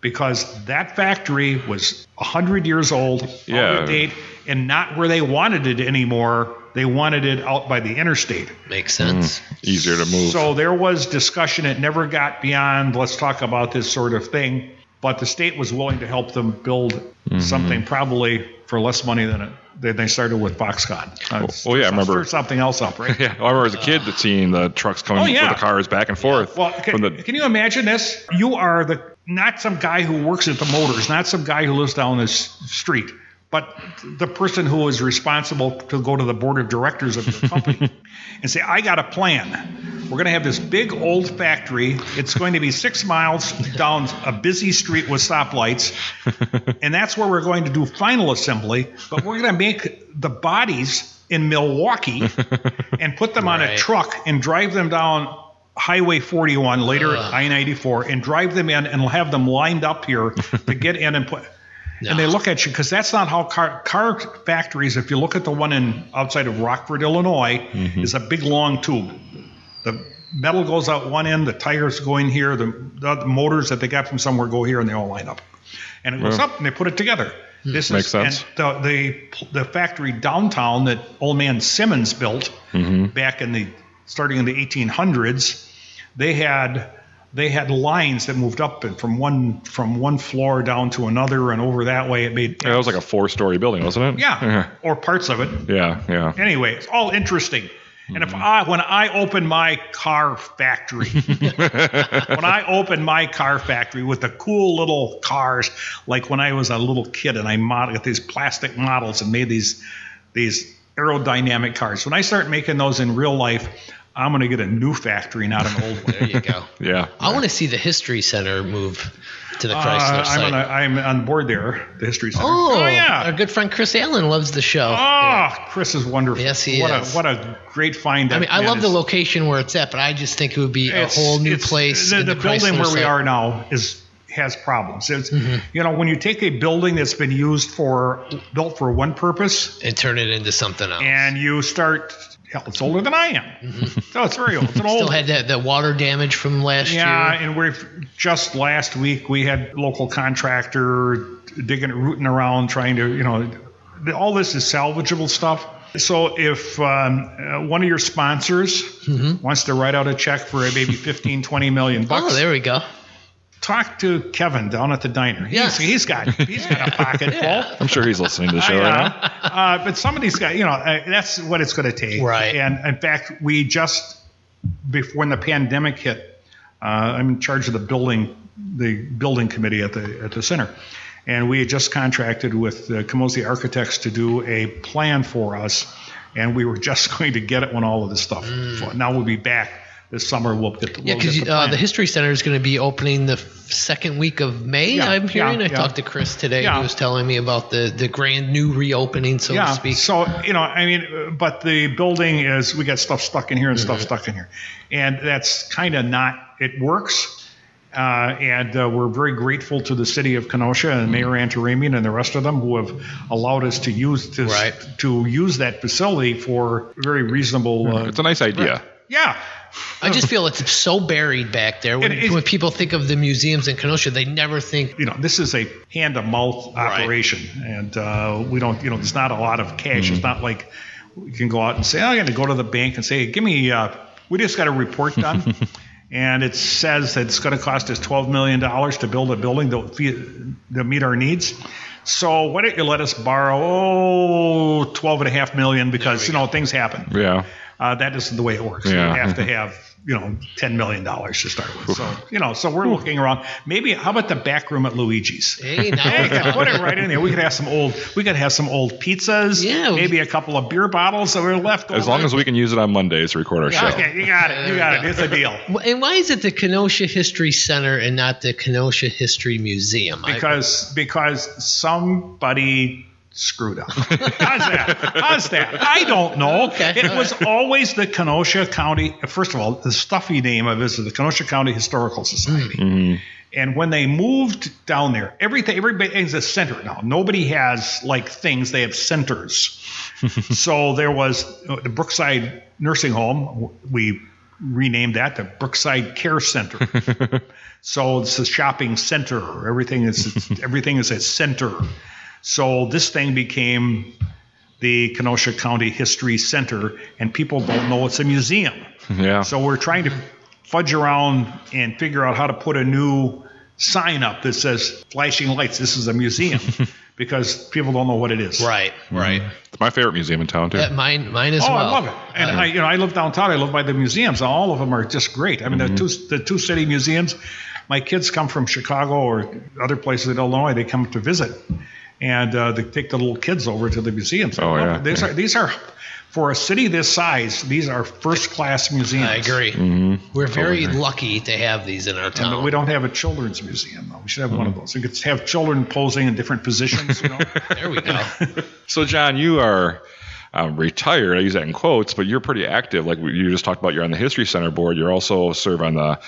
because that factory was 100 years old, out Yeah. of date, and not where they wanted it anymore. They wanted it out by the interstate. makes sense. Mm. Easier to move. So there was discussion. It never got beyond let's talk about this sort of thing. but the state was willing to help them build mm-hmm. something probably for less money than it. Than they started with Foxconn. Uh, well, yeah, I remember- something else up, right? Yeah, I remember as a kid that seeing the trucks coming Oh, yeah. with the cars back and forth Well, can, from the can you imagine this? You are the not some guy who works at the motors, not some guy who lives down this street, but the person who is responsible to go to the board of directors of your company and say, "I got a plan. We're going to have this big old factory. It's going to be six miles down a busy street with stoplights, and that's where we're going to do final assembly. But we're going to make the bodies." In Milwaukee, and put them on a truck and drive them down Highway 41, later Ugh. I 94, and drive them in and have them lined up here to get in and put. And they look at you because that's not how car, car factories. If you look at the one in outside of Rockford, Illinois, mm-hmm. is a big long tube. The metal goes out one end, the tires go in here, the, the motors that they got from somewhere go here, and they all line up. And it goes Yeah. up, and they put it together. Hmm. This Makes is, sense. And the, the the factory downtown that old man Simmons built mm-hmm. back in the starting in the 1800s, they had they had lines that moved up and from one from one floor down to another and over that way. It made Yeah, it was like a four-story building, wasn't it? yeah, or parts of it. Yeah, yeah. Anyway, it's all interesting. And if hmm. I, when I open my car factory, when I open my car factory with the cool little cars, like when I was a little kid and I modeled these plastic models and made these these aerodynamic cars. When I start making those in real life, I'm going to get a new factory, not an old one. There you go. Yeah. I want to see the History Center move to the Uh, Chrysler I'm, site. gonna, I'm on board there, the History Center. oh, our yeah. Our good friend Chris Allen loves the show. Oh, Chris is wonderful. Yes, he what is. A, what a great find. I mean, I man love the location where it's at, but I just think it would be a whole new place. The, in the the building Chrysler where we are now is has problems. It's Mm-hmm. you know when you take a building that's been used for built for one purpose and turn it into something else. and you start hell, it's older than I am. So it's very old. It's an Mm-hmm. Still old. had that, that water damage from last yeah, year. Yeah, and we've just last week we had local contractor digging, rooting around, trying to you know, all this is salvageable stuff. So if um, uh, one of your sponsors wants to write out a check for maybe 15, 20 million bucks, Mm-hmm. Oh, there we go. Talk to Kevin down at the diner. He's, Yes. he's got he's got a pocket full. I'm sure he's listening to the show I, right uh, now. uh, but somebody's got you know uh, that's what it's going to take. Right. And in fact, we just before when the pandemic hit, uh, I'm in charge of the building the building committee at the at the center. And we had just contracted with uh, Camosi Architects to do a plan for us, and we were just going to get it when all of this stuff. Now we'll be back this summer. We'll get the. Yeah, we'll because the, uh, the History Center is going to be opening the f- second week of May. Yeah, I'm hearing. yeah, I yeah. talked to Chris today. Yeah. He was telling me about the the grand new reopening, so to yeah. speak. So you know, I mean, uh, but the building is we got stuff stuck in here and Mm-hmm. stuff stuck in here, and that's kind of not. It works. Uh, and uh, we're very grateful to the city of Kenosha and Mayor Antaramian and the rest of them who have allowed us to use this, Right. to use that facility for very reasonable. Uh, It's a nice idea. yeah, I just feel it's so buried back there. When, It is- when people think of the museums in Kenosha, they never think. you know, this is a hand to mouth Right. operation, and uh, we don't, you know, there's not a lot of cash. It's not like we can go out and say, "Oh, I'm going to go to the bank and say, give me." Uh, we just got a report done, and it says that it's going to cost us 12 million dollars to build a building that fe- that meet our needs. So why don't you let us borrow oh 12 and a half million because you know things happen. Yeah. Uh, that isn't the way it works. Yeah. You have to have, you know, ten million dollars to start with. So, you know, so we're looking around. Maybe how about the back room at Luigi's? Hey, now Hey, put it right in there. We could have some old. We could have some old pizzas. Yeah. Maybe a couple of beer bottles that were left. As over. long as we can use it on Mondays to record our show. Okay, you got it. You got it. It's a deal. And why is it the Kenosha History Center and not the Kenosha History Museum? Because because somebody screwed up. How's that? How's that? I don't know. Okay. It was always the Kenosha County. First of all, the stuffy name of it is the Kenosha County Historical Society. And when they moved down there, everything everything's a center now. Nobody has like things; they have centers. so there was uh, the Brookside Nursing Home. We renamed that the Brookside Care Center. so it's a shopping center. Everything is everything is a center. So this thing became the Kenosha County History Center, and people don't know it's a museum. Yeah. So we're trying to fudge around and figure out how to put a new sign up that says flashing lights. This is a museum because people don't know what it is. Right, right. It's my favorite museum in town too. Yeah, mine, mine as Oh, well. I love it. And I, you know, I live downtown. I live by the museums. All of them are just great. I mean, Mm-hmm. the two the two city museums. My kids come from Chicago or other places in Illinois. They come to visit, and uh, they take the little kids over to the museums. Oh, yeah. These yeah. are these are for a city this size. These are first class museums. I agree. Mm-hmm. We're very lucky to have these in our But town. we don't have a children's museum. though. We should have one of Mm-hmm. those. We could have children posing in different positions. You know. There we go. So, John, you are um, retired. I use that in quotes, but you're pretty active. Like you just talked about, you're on the History Center board. You're also serve on the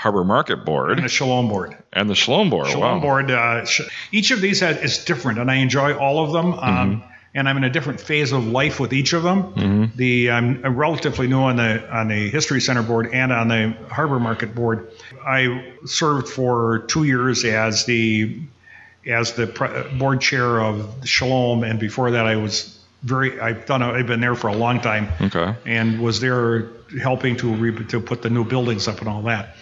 Harbor Market board and a Shalom board. and the Shalom board. Shalom wow. board. Uh, each of these has, is different, and I enjoy all of them. Um, and I'm in a different phase of life with each of them. The I'm, relatively new on the on the History Center board and on the Harbor Market board. I served for two years as the as the pre- board chair of Shalom, and before that, I was very. I've done. I've been there for a long time Okay. and was there helping to re- to put the new buildings up and all that.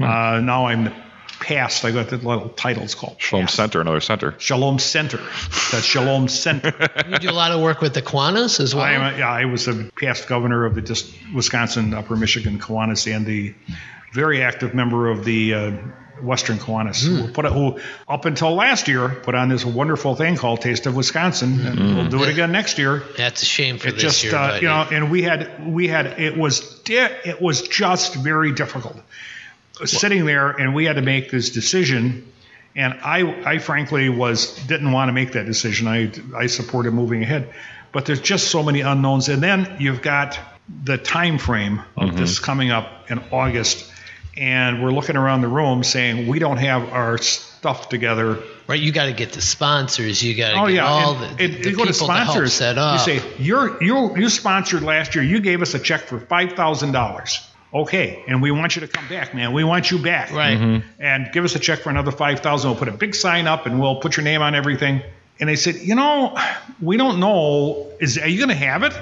Uh, now I'm past. I got the little titles called Shalom past. Center, another center. Shalom Center. That's Shalom Center. You do a lot of work with the Kiwanis as well. I am. A, yeah, I was a past governor of the just Wisconsin, Upper Michigan Kiwanis, and the very active member of the uh, Western Kiwanis, who put who up until last year put on this wonderful thing called Taste of Wisconsin, and we'll do it again next year. That's a shame for it this just year. uh, but you know and we had we had it was di- it was just very difficult sitting there and we had to make this decision and i i frankly was didn't want to make that decision i i supported moving ahead but there's just so many unknowns and then you've got the time frame of mm-hmm. this coming up in august and we're looking around the room saying we don't have our stuff together right, you got to get the sponsors. You got to Oh get yeah, all and, the, and the you go to people to help sponsors. set up. You say you're you you sponsored last year. You gave us a check for five thousand dollars. Okay, and we want you to come back, man. We want you back. right. And give us a check for another five thousand. We'll put a big sign up, and we'll put your name on everything. And they said, you know, we don't know. Is are you going to have it?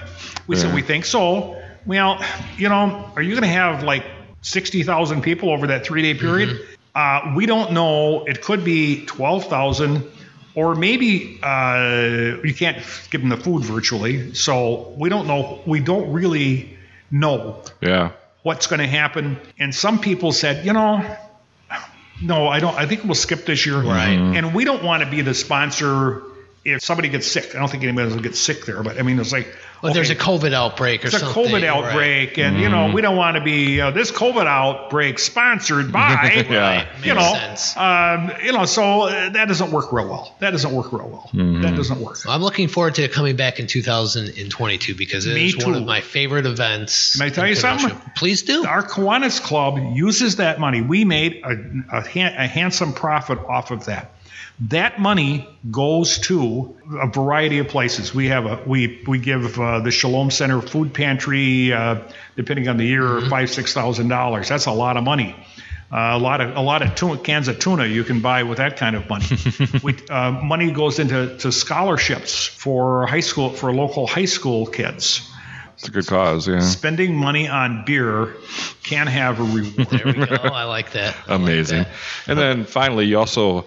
We said we think so. Well, you know, are you going to have like sixty thousand people over that three day period? Uh, we don't know. It could be twelve thousand, or maybe uh, you can't give them the food virtually. So we don't know. We don't really know Yeah. What's going to happen. And some people said, you know, no, I don't. I think we'll skip this year. Right. And we don't want to be the sponsor if somebody gets sick. I don't think anybody will get sick there, but I mean, it's like, Well, there's a COVID outbreak or it's a something. COVID right. outbreak, and you know, we don't want to be uh, this COVID outbreak sponsored by. Yeah. You Makes know, um, you know, so uh, that doesn't work real well. That doesn't work real well. That doesn't work. I'm looking forward to coming back in 2022 because it Me is one of my favorite events. Can I tell you something? Kenosha. Please do. Our Kiwanis Club uses that money. We made a, a, han- a handsome profit off of that. That money goes to a variety of places. We have a we we give uh, the Shalom Center food pantry, uh, depending on the year, five six thousand dollars. That's a lot of money. Uh, a lot of a lot of tuna, cans of tuna you can buy with that kind of money. we, uh, money goes into to scholarships for high school for local high school kids It's a good cause. Yeah. spending money on beer can have a reward. There we go. I like that. I like Amazing. that. And then finally, you also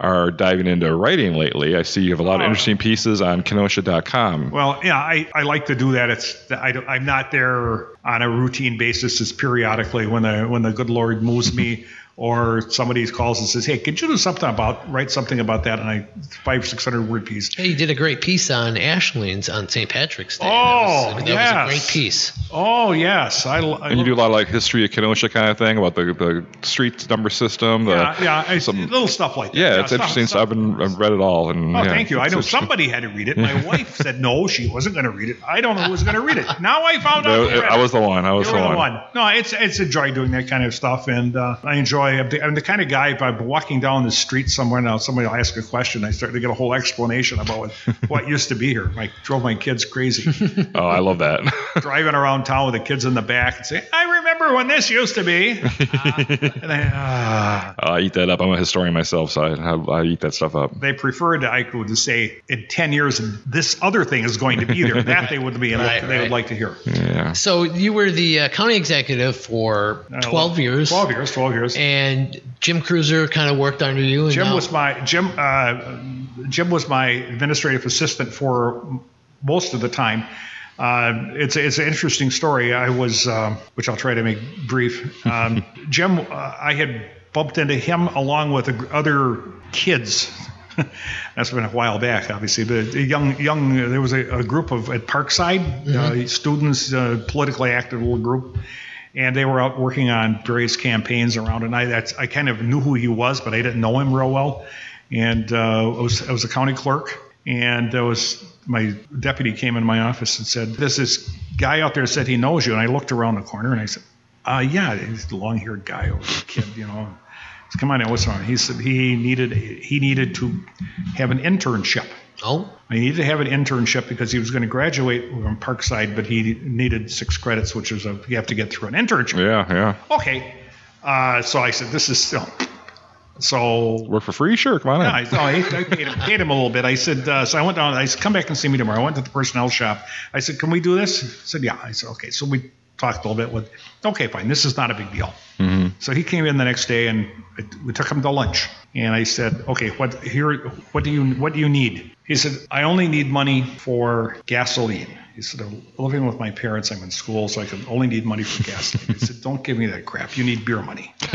are diving into writing lately. I see you have a lot of Oh. interesting pieces on Kenosha.com. well, yeah, I, I like to do that. It's I, I'm not there on a routine basis. It's periodically when the when the good Lord moves me or somebody calls and says, "Hey, could you do something about write something about that?" And I five six hundred word piece. Hey, you did a great piece on Ashling's on St. Patrick's Day. Oh, that was, that yes. was a great piece. Oh yes, I, I And you do a lot of like history of Kenosha kind of thing about the, the street number system. The, yeah, yeah, I, some- little stuff like that. yeah, it's stuff- interesting. stuff- I've been I've read it all. And Oh, yeah, thank you. I know somebody had to read it. My wife said no, she wasn't going to read it. I don't know who was going to read it. Now I found out. I was the one. I was You the one. one. No, it's it's a joy doing that kind of stuff, and uh, I enjoy. I'm the, I'm the kind of guy. If I'm walking down the street somewhere now, somebody will ask a question. I start to get a whole explanation about what, what used to be here. I drove my kids crazy, Oh, I love that. driving around town with the kids in the back and say, "I remember when this used to be. Uh, and I, uh, I eat that up. I'm a historian myself, so I, I, I eat that stuff up. they preferred Aiku to say in 10 years this other thing is going to be there. That they would be Right, they right. would like to hear. Yeah. So you were the uh, county executive for Uh, 12 years. 12 years, 12 years. And Jim Kreuser kind of worked under you. And Jim now- was my Jim. Uh, Jim was my administrative assistant for most of the time. Uh, it's it's an interesting story. I was, um, which I'll try to make brief. Um, Jim, uh, I had bumped into him along with other kids. That's been a while back, obviously. But young, young, there was a, a group of at Parkside uh, students, uh, politically active little group, and they were out working on various campaigns around. And I, that's, I kind of knew who he was, but I didn't know him real well. And uh, I was, I was a county clerk, and I was my deputy came in my office and said, "There's this guy out there said he knows you." And I looked around the corner and I said, uh, "Yeah, he's the long-haired guy over the kid, you know." I said, Come on, what's wrong? He said he needed he needed to have an internship. Oh, He needed to have an internship because he was going to graduate from Parkside, but he needed six credits, which is a you have to get through an internship. Yeah, yeah. Okay, uh, so I said, "This is still." So Work for free? Sure. Come on in. yeah, I, I, I paid, him, paid him a little bit. I said, uh, so I went down. I said, come back and see me tomorrow. I went to the personnel shop. I said, can we do this? He said, yeah. I said, okay. So we talked a little bit with, okay, fine. This is not a big deal. Mm-hmm. So he came in the next day and we took him to lunch. And I said, okay, what here? What do you what do you need? He said, I only need money for gasoline. He said, I'm living with my parents. I'm in school, so I can only need money for gasoline. He said, don't give me that crap. You need beer money.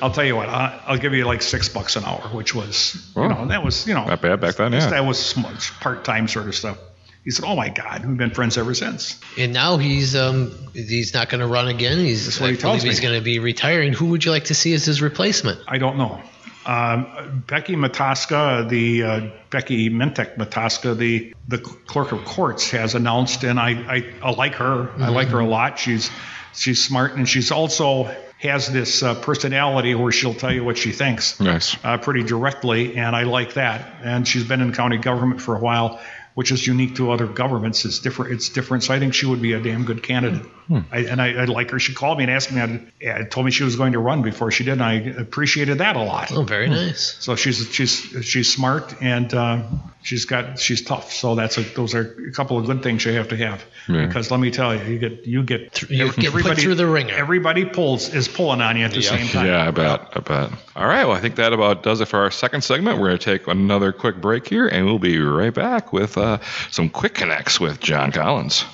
I'll tell you what, I- I'll give you like six bucks an hour, which was, you know, that was, you know, Not bad back then, yeah. That was part time sort of stuff. He said, "Oh my God, we've been friends ever since." and now he's um he's not going to run again. He's That's what he tells believe he's going to be retiring. Who would you like to see as his replacement? I don't know. Um, Becky Matoska, the uh, Becky Mentink Matoska, the the clerk of courts, has announced, and I I, I like her. I like her a lot. She's she's smart, and she's also has this uh, personality where she'll tell you what she thinks. Nice. uh, pretty directly, and I like that. And she's been in county government for a while, which is unique to other governments. It's different. It's different. So I think she would be a damn good candidate. I, and I, I like her. She called me and asked me. I told me she was going to run before she did. And I appreciated that a lot. Oh, very nice. So she's she's she's smart and uh, she's got she's tough. So that's a, those are a couple of good things you have to have. Yeah. Because let me tell you, you get you get You get put through the ringer. Everybody pulls is pulling on you at the Yep. same time. Yeah, I bet. I bet. All right. Well, I think that about does it for our second segment. We're going to take another quick break here, and we'll be right back with uh, Uh, some quick connects with John Collins.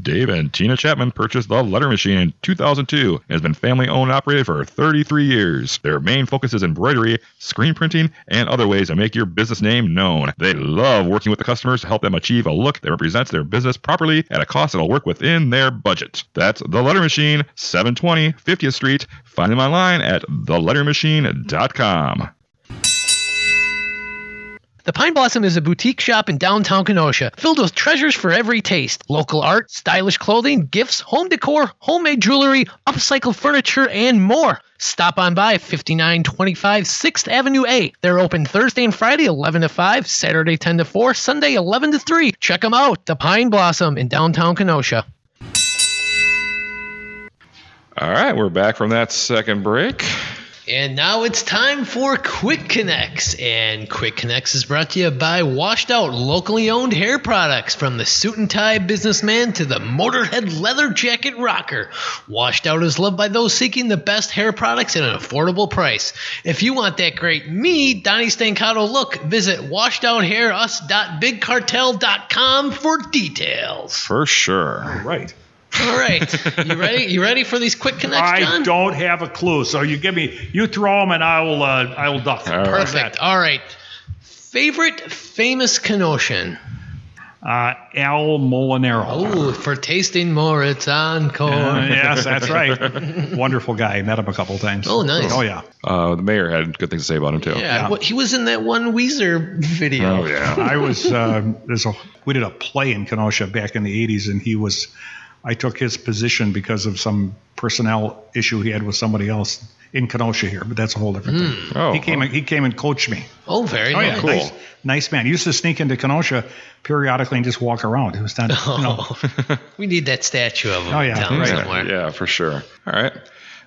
Dave and Tina Chapman purchased the letter machine in 2002 and has been family owned and operated for 33 years. Their main focus is embroidery, screen printing, and other ways to make your business name known. They love working with the customers to help them achieve a look that represents their business properly at a cost that'll work within their budget. That's The Letter Machine, 720 50th Street. Find them online at thelettermachine.com. The Pine Blossom is a boutique shop in downtown Kenosha, filled with treasures for every taste. Local art, stylish clothing, gifts, home decor, homemade jewelry, upcycled furniture, and more. Stop on by 5925 6th Avenue A. They're open Thursday and Friday 11 to 5, Saturday 10 to 4, Sunday 11 to 3. Check them out. The Pine Blossom in downtown Kenosha. All right, we're back from that second break. And now it's time for Quick Connects. And Quick Connects is brought to you by Washed Out, locally owned hair products from the suit and tie businessman to the Motorhead leather jacket rocker. Washed Out is loved by those seeking the best hair products at an affordable price. If you want that great me, Donnie Stancato look, visit washedouthairs.bigcartel.com for details. For sure. Right. All right, you ready? You ready for these Quick Connects, I John? don't have a clue. So you give me, you throw them, and I will, uh, I will duck. All right. Perfect. All right. Favorite famous Kenoshan? Uh, Al Molinaro. Oh, for tasting more, it's encore. Uh, yes, that's right. Wonderful guy. Met him a couple times. Oh, nice. Oh yeah. Uh, the mayor had good things to say about him, too. yeah, Yeah. what- he was in that one Weezer video. Oh, yeah. I was. Um, there's a. We did a play in Kenosha back in the '80s, and he was I took his position because of some personnel issue he had with somebody else in Kenosha here, but that's a whole different thing. Hmm. Oh, he came. He came and coached me. Oh, very Oh nice. yeah, Cool. nice, nice man. He used to sneak into Kenosha periodically and just walk around. It was not, you know. We need that statue of him Oh, yeah, town right. somewhere. Yeah, for sure. All right.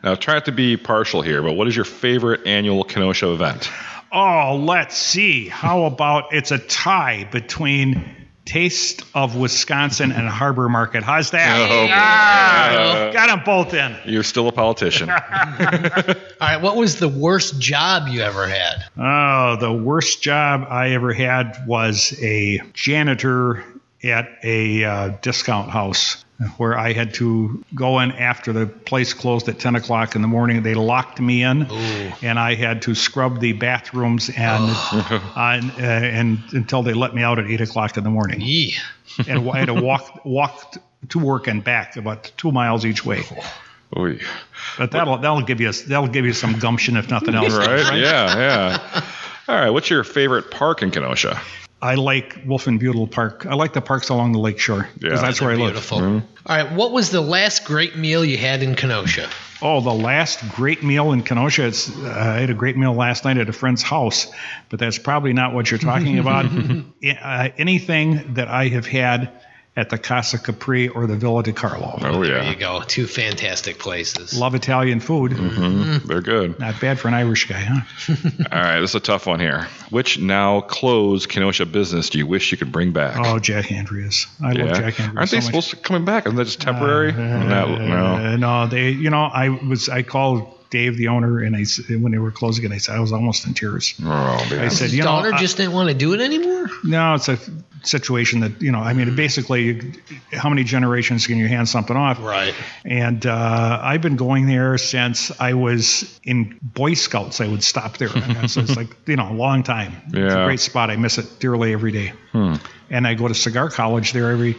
Now, try not to be partial here, but what is your favorite annual Kenosha event? Oh, let's see. How about it's a tie between Taste of Wisconsin and Harbor Market. How's that? Oh, boy. Ah, got them both in. You're still a politician. All right, what was the worst job you ever had? Oh, the worst job I ever had was a janitor at a uh, discount house where I had to go in after the place closed at 10 o'clock in the morning. They locked me in, and I had to scrub the bathrooms and, uh, and, uh, and until they let me out at 8 o'clock in the morning. Yee. and I had to walk walk to work and back about two miles each way. Oy. But that'll that'll give you that'll give you some gumption if nothing else. Right? Yeah, yeah. All right. What's your favorite park in Kenosha? I like Wolf and Wolfenbüttel Park. I like the parks along the lake shore because Yeah. that's where I live. Beautiful. All right, what was the last great meal you had in Kenosha? Oh, the last great meal in Kenosha. It's, uh, I had a great meal last night at a friend's house, but that's probably not what you're talking about. Uh, anything that I have had at the Casa Capri or the Villa di Carlo. Oh, yeah. There yeah. you go. Two fantastic places. Love Italian food. Mm-hmm. They're good. Not bad for an Irish guy, huh? All right. This is a tough one here. Which now closed Kenosha business do you wish you could bring back? Oh, Jack Andreas. I love Jack Andreas. Aren't so they much. supposed to coming back? Isn't that just temporary? no, no. Uh, no, they. You know, I was. I called Dave, the owner, and I s- when they were closing it, I said I was almost in tears. Oh, man. I said, His you know, daughter I- just didn't want to do it anymore? no, it's a situation that you know. I mean, basically, how many generations can you hand something off? Right. And uh, I've been going there since I was in Boy Scouts. I would stop there. And it's like you know, a long time. It's a Yeah. great spot. I miss it dearly every day. Hmm And I go to cigar college there every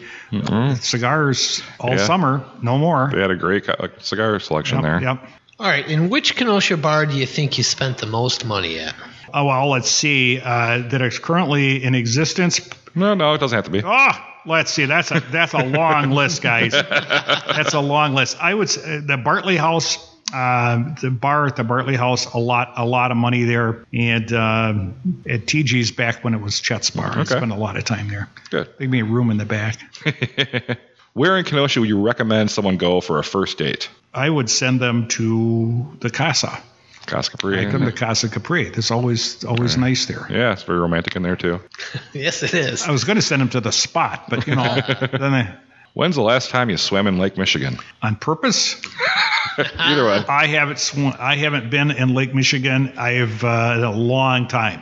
cigars all Yeah. summer. No more. they had a great co- cigar selection Yep, there. Yep. All right, in which Kenosha bar do you think you spent the most money at? Oh, well, let's see. Uh, that is currently in existence. No, no, it doesn't have to be. Oh, let's see. That's a that's a long list, guys. That's a long list. I would say the Bartley House, uh, the bar at the Bartley House, a lot a lot of money there, and um at TG's back when it was Chet's bar. I spent a lot of time there. Good. They me a room in the back. Where in Kenosha would you recommend someone go for a first date? I would send them to the Casa. Casa Capri. I come to Casa Capri. It's always always nice there. Yeah, it's very romantic in there too. Yes, it is. I was going to send them to the spot, but you know, then I, When's the last time you swam in Lake Michigan? on purpose. Either way. I haven't sw- I haven't been in Lake Michigan. I have uh, in a long time.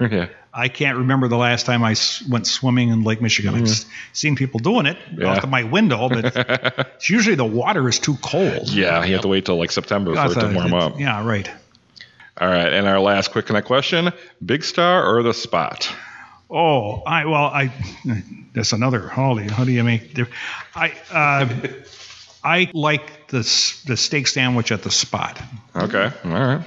yeah. I can't remember the last time I went swimming in Lake Michigan. I've seen people doing it Yeah. out of my window, but it's usually the water is too cold. Yeah, you have to wait till like September for it to warm up. Yeah, right. All right, and our last quick connect question: Big Star or the Spot? Oh, I well, I that's another. Holy, how do you make? I uh, I like the the steak sandwich at the spot, Okay, all right.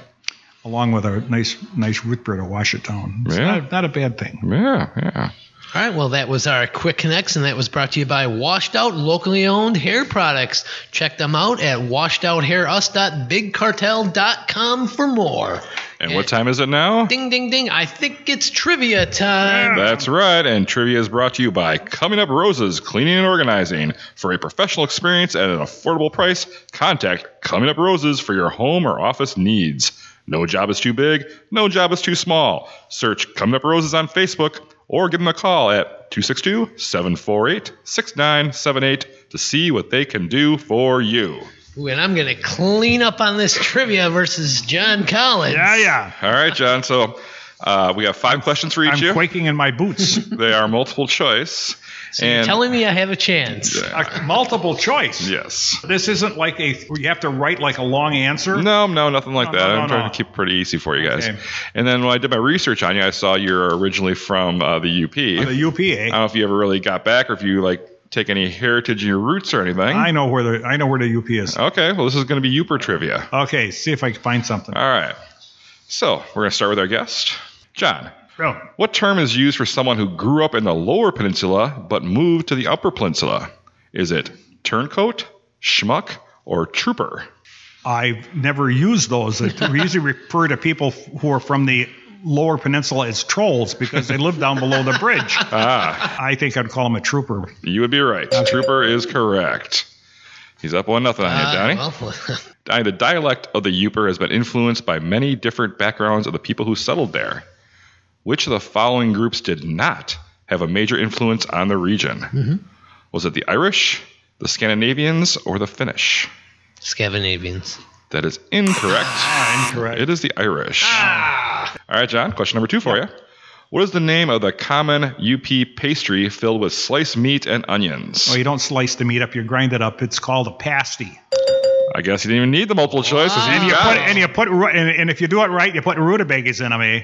Along with a nice nice root beer to wash it down. It's Yeah. not, not a bad thing. Yeah, yeah. All right, well, that was our quick connects, and that was brought to you by Washed Out locally owned hair products. Check them out at washedouthairus.bigcartel.com for more. And what time is it now? Ding, ding, ding. I think it's trivia time. That's right, and trivia is brought to you by Coming Up Roses Cleaning and Organizing. For a professional experience at an affordable price, contact Coming Up Roses for your home or office needs. No job is too big, no job is too small. Search Coming Up Roses on Facebook or give them a call at 262 748 6978 to see what they can do for you. Ooh, and I'm going to clean up on this trivia versus John Collins. Yeah, yeah. All right, John. So uh, we have five questions for each I'm you. quaking in my boots. They are multiple choice. So you're and telling me I have a chance. A multiple choice. yes. This isn't like a where you have to write like a long answer. No, no, nothing like No, that. no, no, I'm trying no. to keep it pretty easy for you guys. Okay. And then when I did my research on you, I saw you're originally from uh, the UP. The I don't know if you ever really got back or if you like take any heritage in your roots or anything. I know where the I know where the UP is. okay, well, this is going to be Yooper trivia. Okay, see if I can find something. All right. So we're going to start with our guest, John. Oh, What term is used for someone who grew up in the lower peninsula but moved to the upper peninsula? Is it Turncoat, schmuck, or trooper? I've never used those. We usually refer to people who are from the lower peninsula as trolls because they live down below the bridge. Ah, I think I'd call them a trooper. you would be right. Trooper is correct. He's up one nothing on you, Uh, Donnie. well, Donnie, the dialect of the Yooper has been influenced by many different backgrounds of the people who settled there. Which of the following groups did not have a major influence on the region? Was it the Irish, the Scandinavians, or the Finnish? Scandinavians. That is incorrect. Ah, incorrect. It is the Irish. Ah. All right, John, question number two for you. What is the name of the common UP pastry filled with sliced meat and onions? Well, you don't slice the meat up; you grind it up. It's called a pasty. I guess you didn't even need the multiple choices. Wow. And you put it. and you put and, and if you do it right, you put rutabagas in them, eh?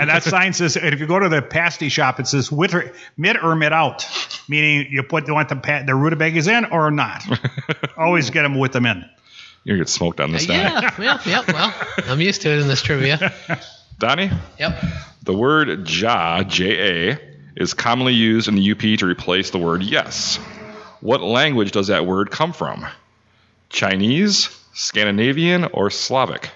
And that sign says, and if you go to the pasty shop, it says with or, mid or mid out, meaning you put you want the pa- the rutabagas in or not. Always get them with them in. You're gonna get smoked on this, Donnie. Yeah, yeah, yeah. Well, I'm used to it in this trivia. Donnie, Yep. the word ja, J A, is commonly used in the UP to replace the word yes. What language does that word come from? Chinese, Scandinavian, or Slavic?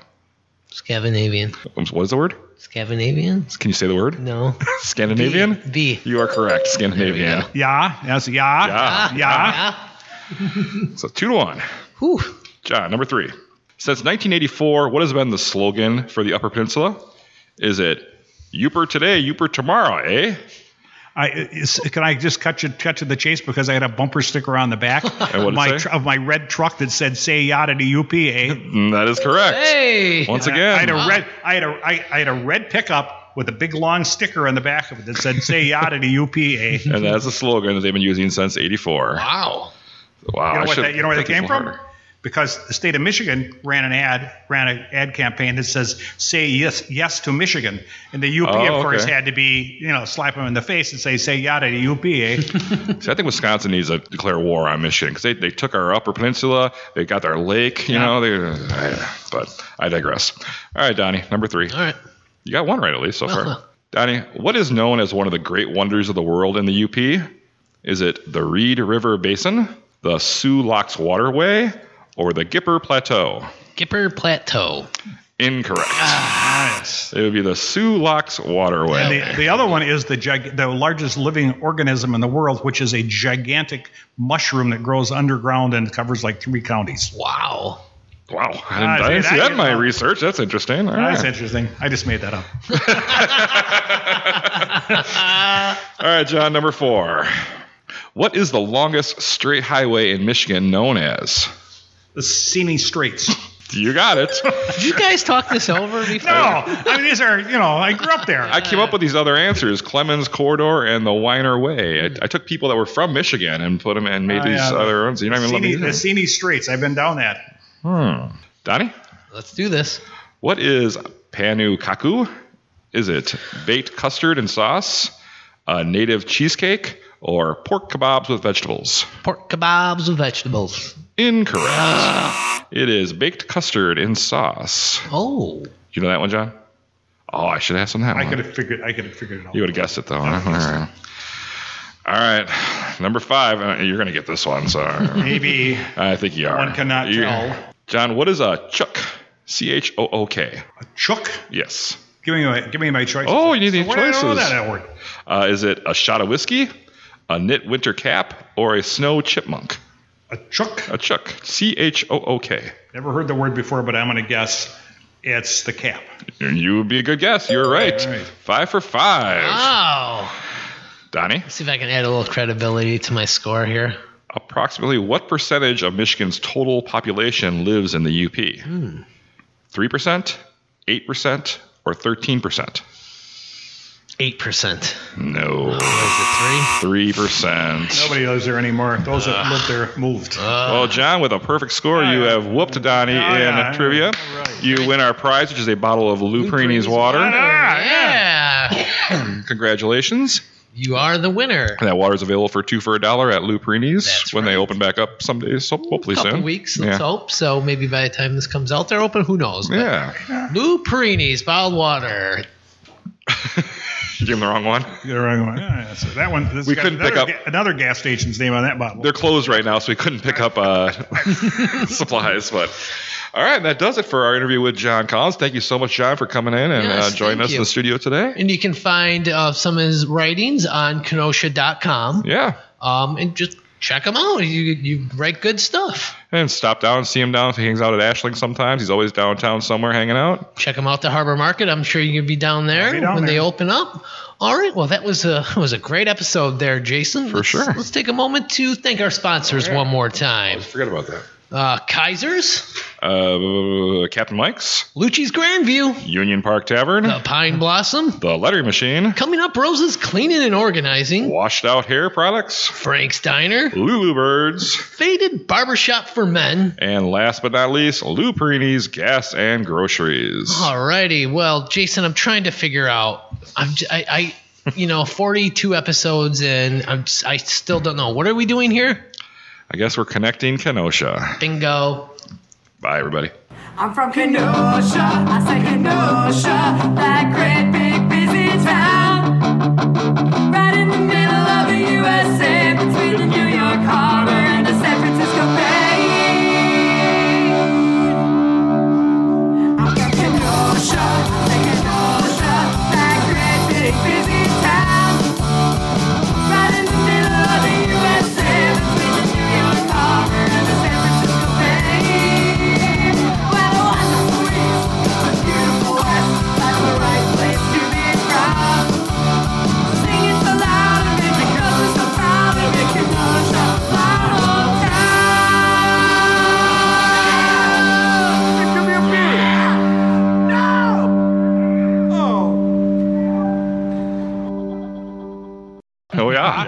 Scandinavian. What is the word? Scandinavian? Can you say the word? No. Scandinavian? B. You are correct. Scandinavian. Yeah, that's yeah, Yeah. yeah. Yeah. So two to one. Whew. John, number three. Since 1984, what has been the slogan for the Upper Peninsula? Is it Yooper today, Yooper tomorrow, eh? I, is, can I just cut you cut to the chase because I had a bumper sticker on the back of my tr- of my red truck that said "Say Yada to UP." Eh? That is correct. Hey. Once I again, had a red I had a I, I had a red pickup with a big long sticker on the back of it that said "Say Yada to UP." Eh? And that's a slogan that they've been using since 84. Wow. Wow. know I what should that, you know where they came from? harder. Because the state of Michigan ran an ad, ran an ad campaign that says "Say yes, yes to Michigan," and the UP, Oh, of course, okay. had to be, you know, slap them in the face and say "Say Yada to the UP." Eh? See, I think Wisconsin needs to declare war on Michigan because they, they took our Upper Peninsula, they got their lake, you Yeah. know. They, I- but I digress. All right, Donnie, number three. All right. You got one right at least so far. Donnie, what is known as one of the great wonders of the world in the UP? Is it the Reed River Basin, the Soo Locks Waterway, or the Gipper Plateau? Gipper Plateau. Incorrect. nice. It would be the Soo Locks Waterway. The, the other one is the gig, the largest living organism in the world, which is a gigantic mushroom that grows underground and covers like three counties. Wow. Wow, I didn't, Ah, I didn't see, see that that in my research. That's interesting. All That's right. interesting. I just made that up. All right, John, number four. What is the longest straight highway in Michigan known as? The Seney Stretch. You got it. Did you guys talk this over before? No, I mean these are you know I grew up there. I came up with these other answers: Clemens Corridor and the Weiner Way. I, I took people that were from Michigan and put them and made Oh, these yeah, other ones. You don't even love Seney, the these. Seney Stretch. I've been down that. Hmm. Donnie, Let's do this. what is pannukakku? Is it baked custard and sauce, a native cheesecake, or pork kebabs with vegetables? Pork kebabs with vegetables. Incorrect. It is baked custard in sauce. Oh. You know that one, John? Oh, I should have some that I one. could have figured. I could have figured it out. You would have guessed it though. huh? All right. All right. Number five. Uh, you're gonna get this one, so Maybe I think you are. one cannot You- tell. John, what is a chook? C H O O K. A chook. Yes. Give me my give me my choices. Oh, you need the What do I know choices. that word? Uh, is it a shot of whiskey, a knit winter cap, or a snow chipmunk? A chook. A chook. C H O O K. Never heard the word before, but I'm going to guess it's the cap. And you would be a good guess. You're right. All right. Five for five. Oh. Donnie, Let's see if I can add a little credibility to my score here. approximately what percentage of Michigan's total population lives in the UP? Hmm. 3%, 8%, or 13%? 8%. No. What is Three percent. Nobody lives there anymore. Those that ah. lived there moved. it, 3? Well, John, with a perfect score, Yeah, you yeah. have whooped Donnie Oh, in yeah. trivia. All right. You win our prize, which is a bottle of Lou Perini's Perini's water. yeah. Congratulations. You are the winner. And that water is available for two for a dollar at Lou Perini's That's when they open back up someday, so hopefully couple soon. weeks, let's yeah. hope. So maybe by the time this comes out, they're open. Who knows? But Yeah. Lou Perini's bottled water. Give him the wrong one. The wrong one. Yeah, so that one. This We couldn't pick another up- ga- another gas station's name on that bottle. They're closed right now, so we couldn't pick up uh, supplies. But all right, that does it for our interview with John Collins. Thank you so much, John, for coming in and Yes, uh, joining us you. in the studio today. And you can find uh, some of his writings on Kenosha.com. Yeah. Um, and just check him out. You, you write good stuff. And stop down and see him down. He hangs out at Ashling sometimes. He's always downtown somewhere hanging out. Check him out the Harbor Market. I'm sure you can be down there be down when they open up. All right. Well, that was a was a great episode there, Jason. For Let's- sure. Let's take a moment to thank our sponsors one more time. Forget about that. Uh, Kaiser's, Uh, Captain Mike's, Lucci's Grandview, Union Park Tavern, the Pine Blossom. The Lettering Machine, Coming up, Rose's Cleaning and Organizing, Washed Out Hair Products, Frank's Diner, Lulu Birds, Faded Barbershop for Men. and last but not least, Lou Perini's Gas and Groceries. Alrighty, well, Jason, I'm trying to figure out. I'm, j- I, I- you know, 42 episodes in. I'm, I still don't know. What are we doing here? I guess we're connecting Kenosha. Bingo. Bye, everybody. I'm from Kenosha, I say Kenosha, that great big busy town. Right in the middle of the USA, between the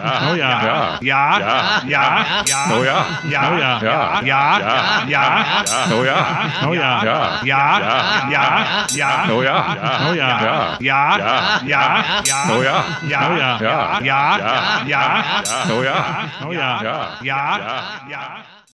Oh, yeah. yeah. Oh yeah. Yeah. Yeah. Yeah. Yeah. Yeah. Oh, yeah. Yeah. Oh, yeah. Yeah. Yeah. Yeah. Oh, yeah. Oh yeah. Yeah. Yeah. Yeah. Yeah. Yeah. Oh, yeah. Oh yeah. Yeah. Yeah. Yeah. Yeah. Yeah. Oh, yeah. Yeah. Yeah. Yeah. Yeah. Yeah. Yeah. Oh, yeah. Oh yeah. Yeah. Yeah. Yeah.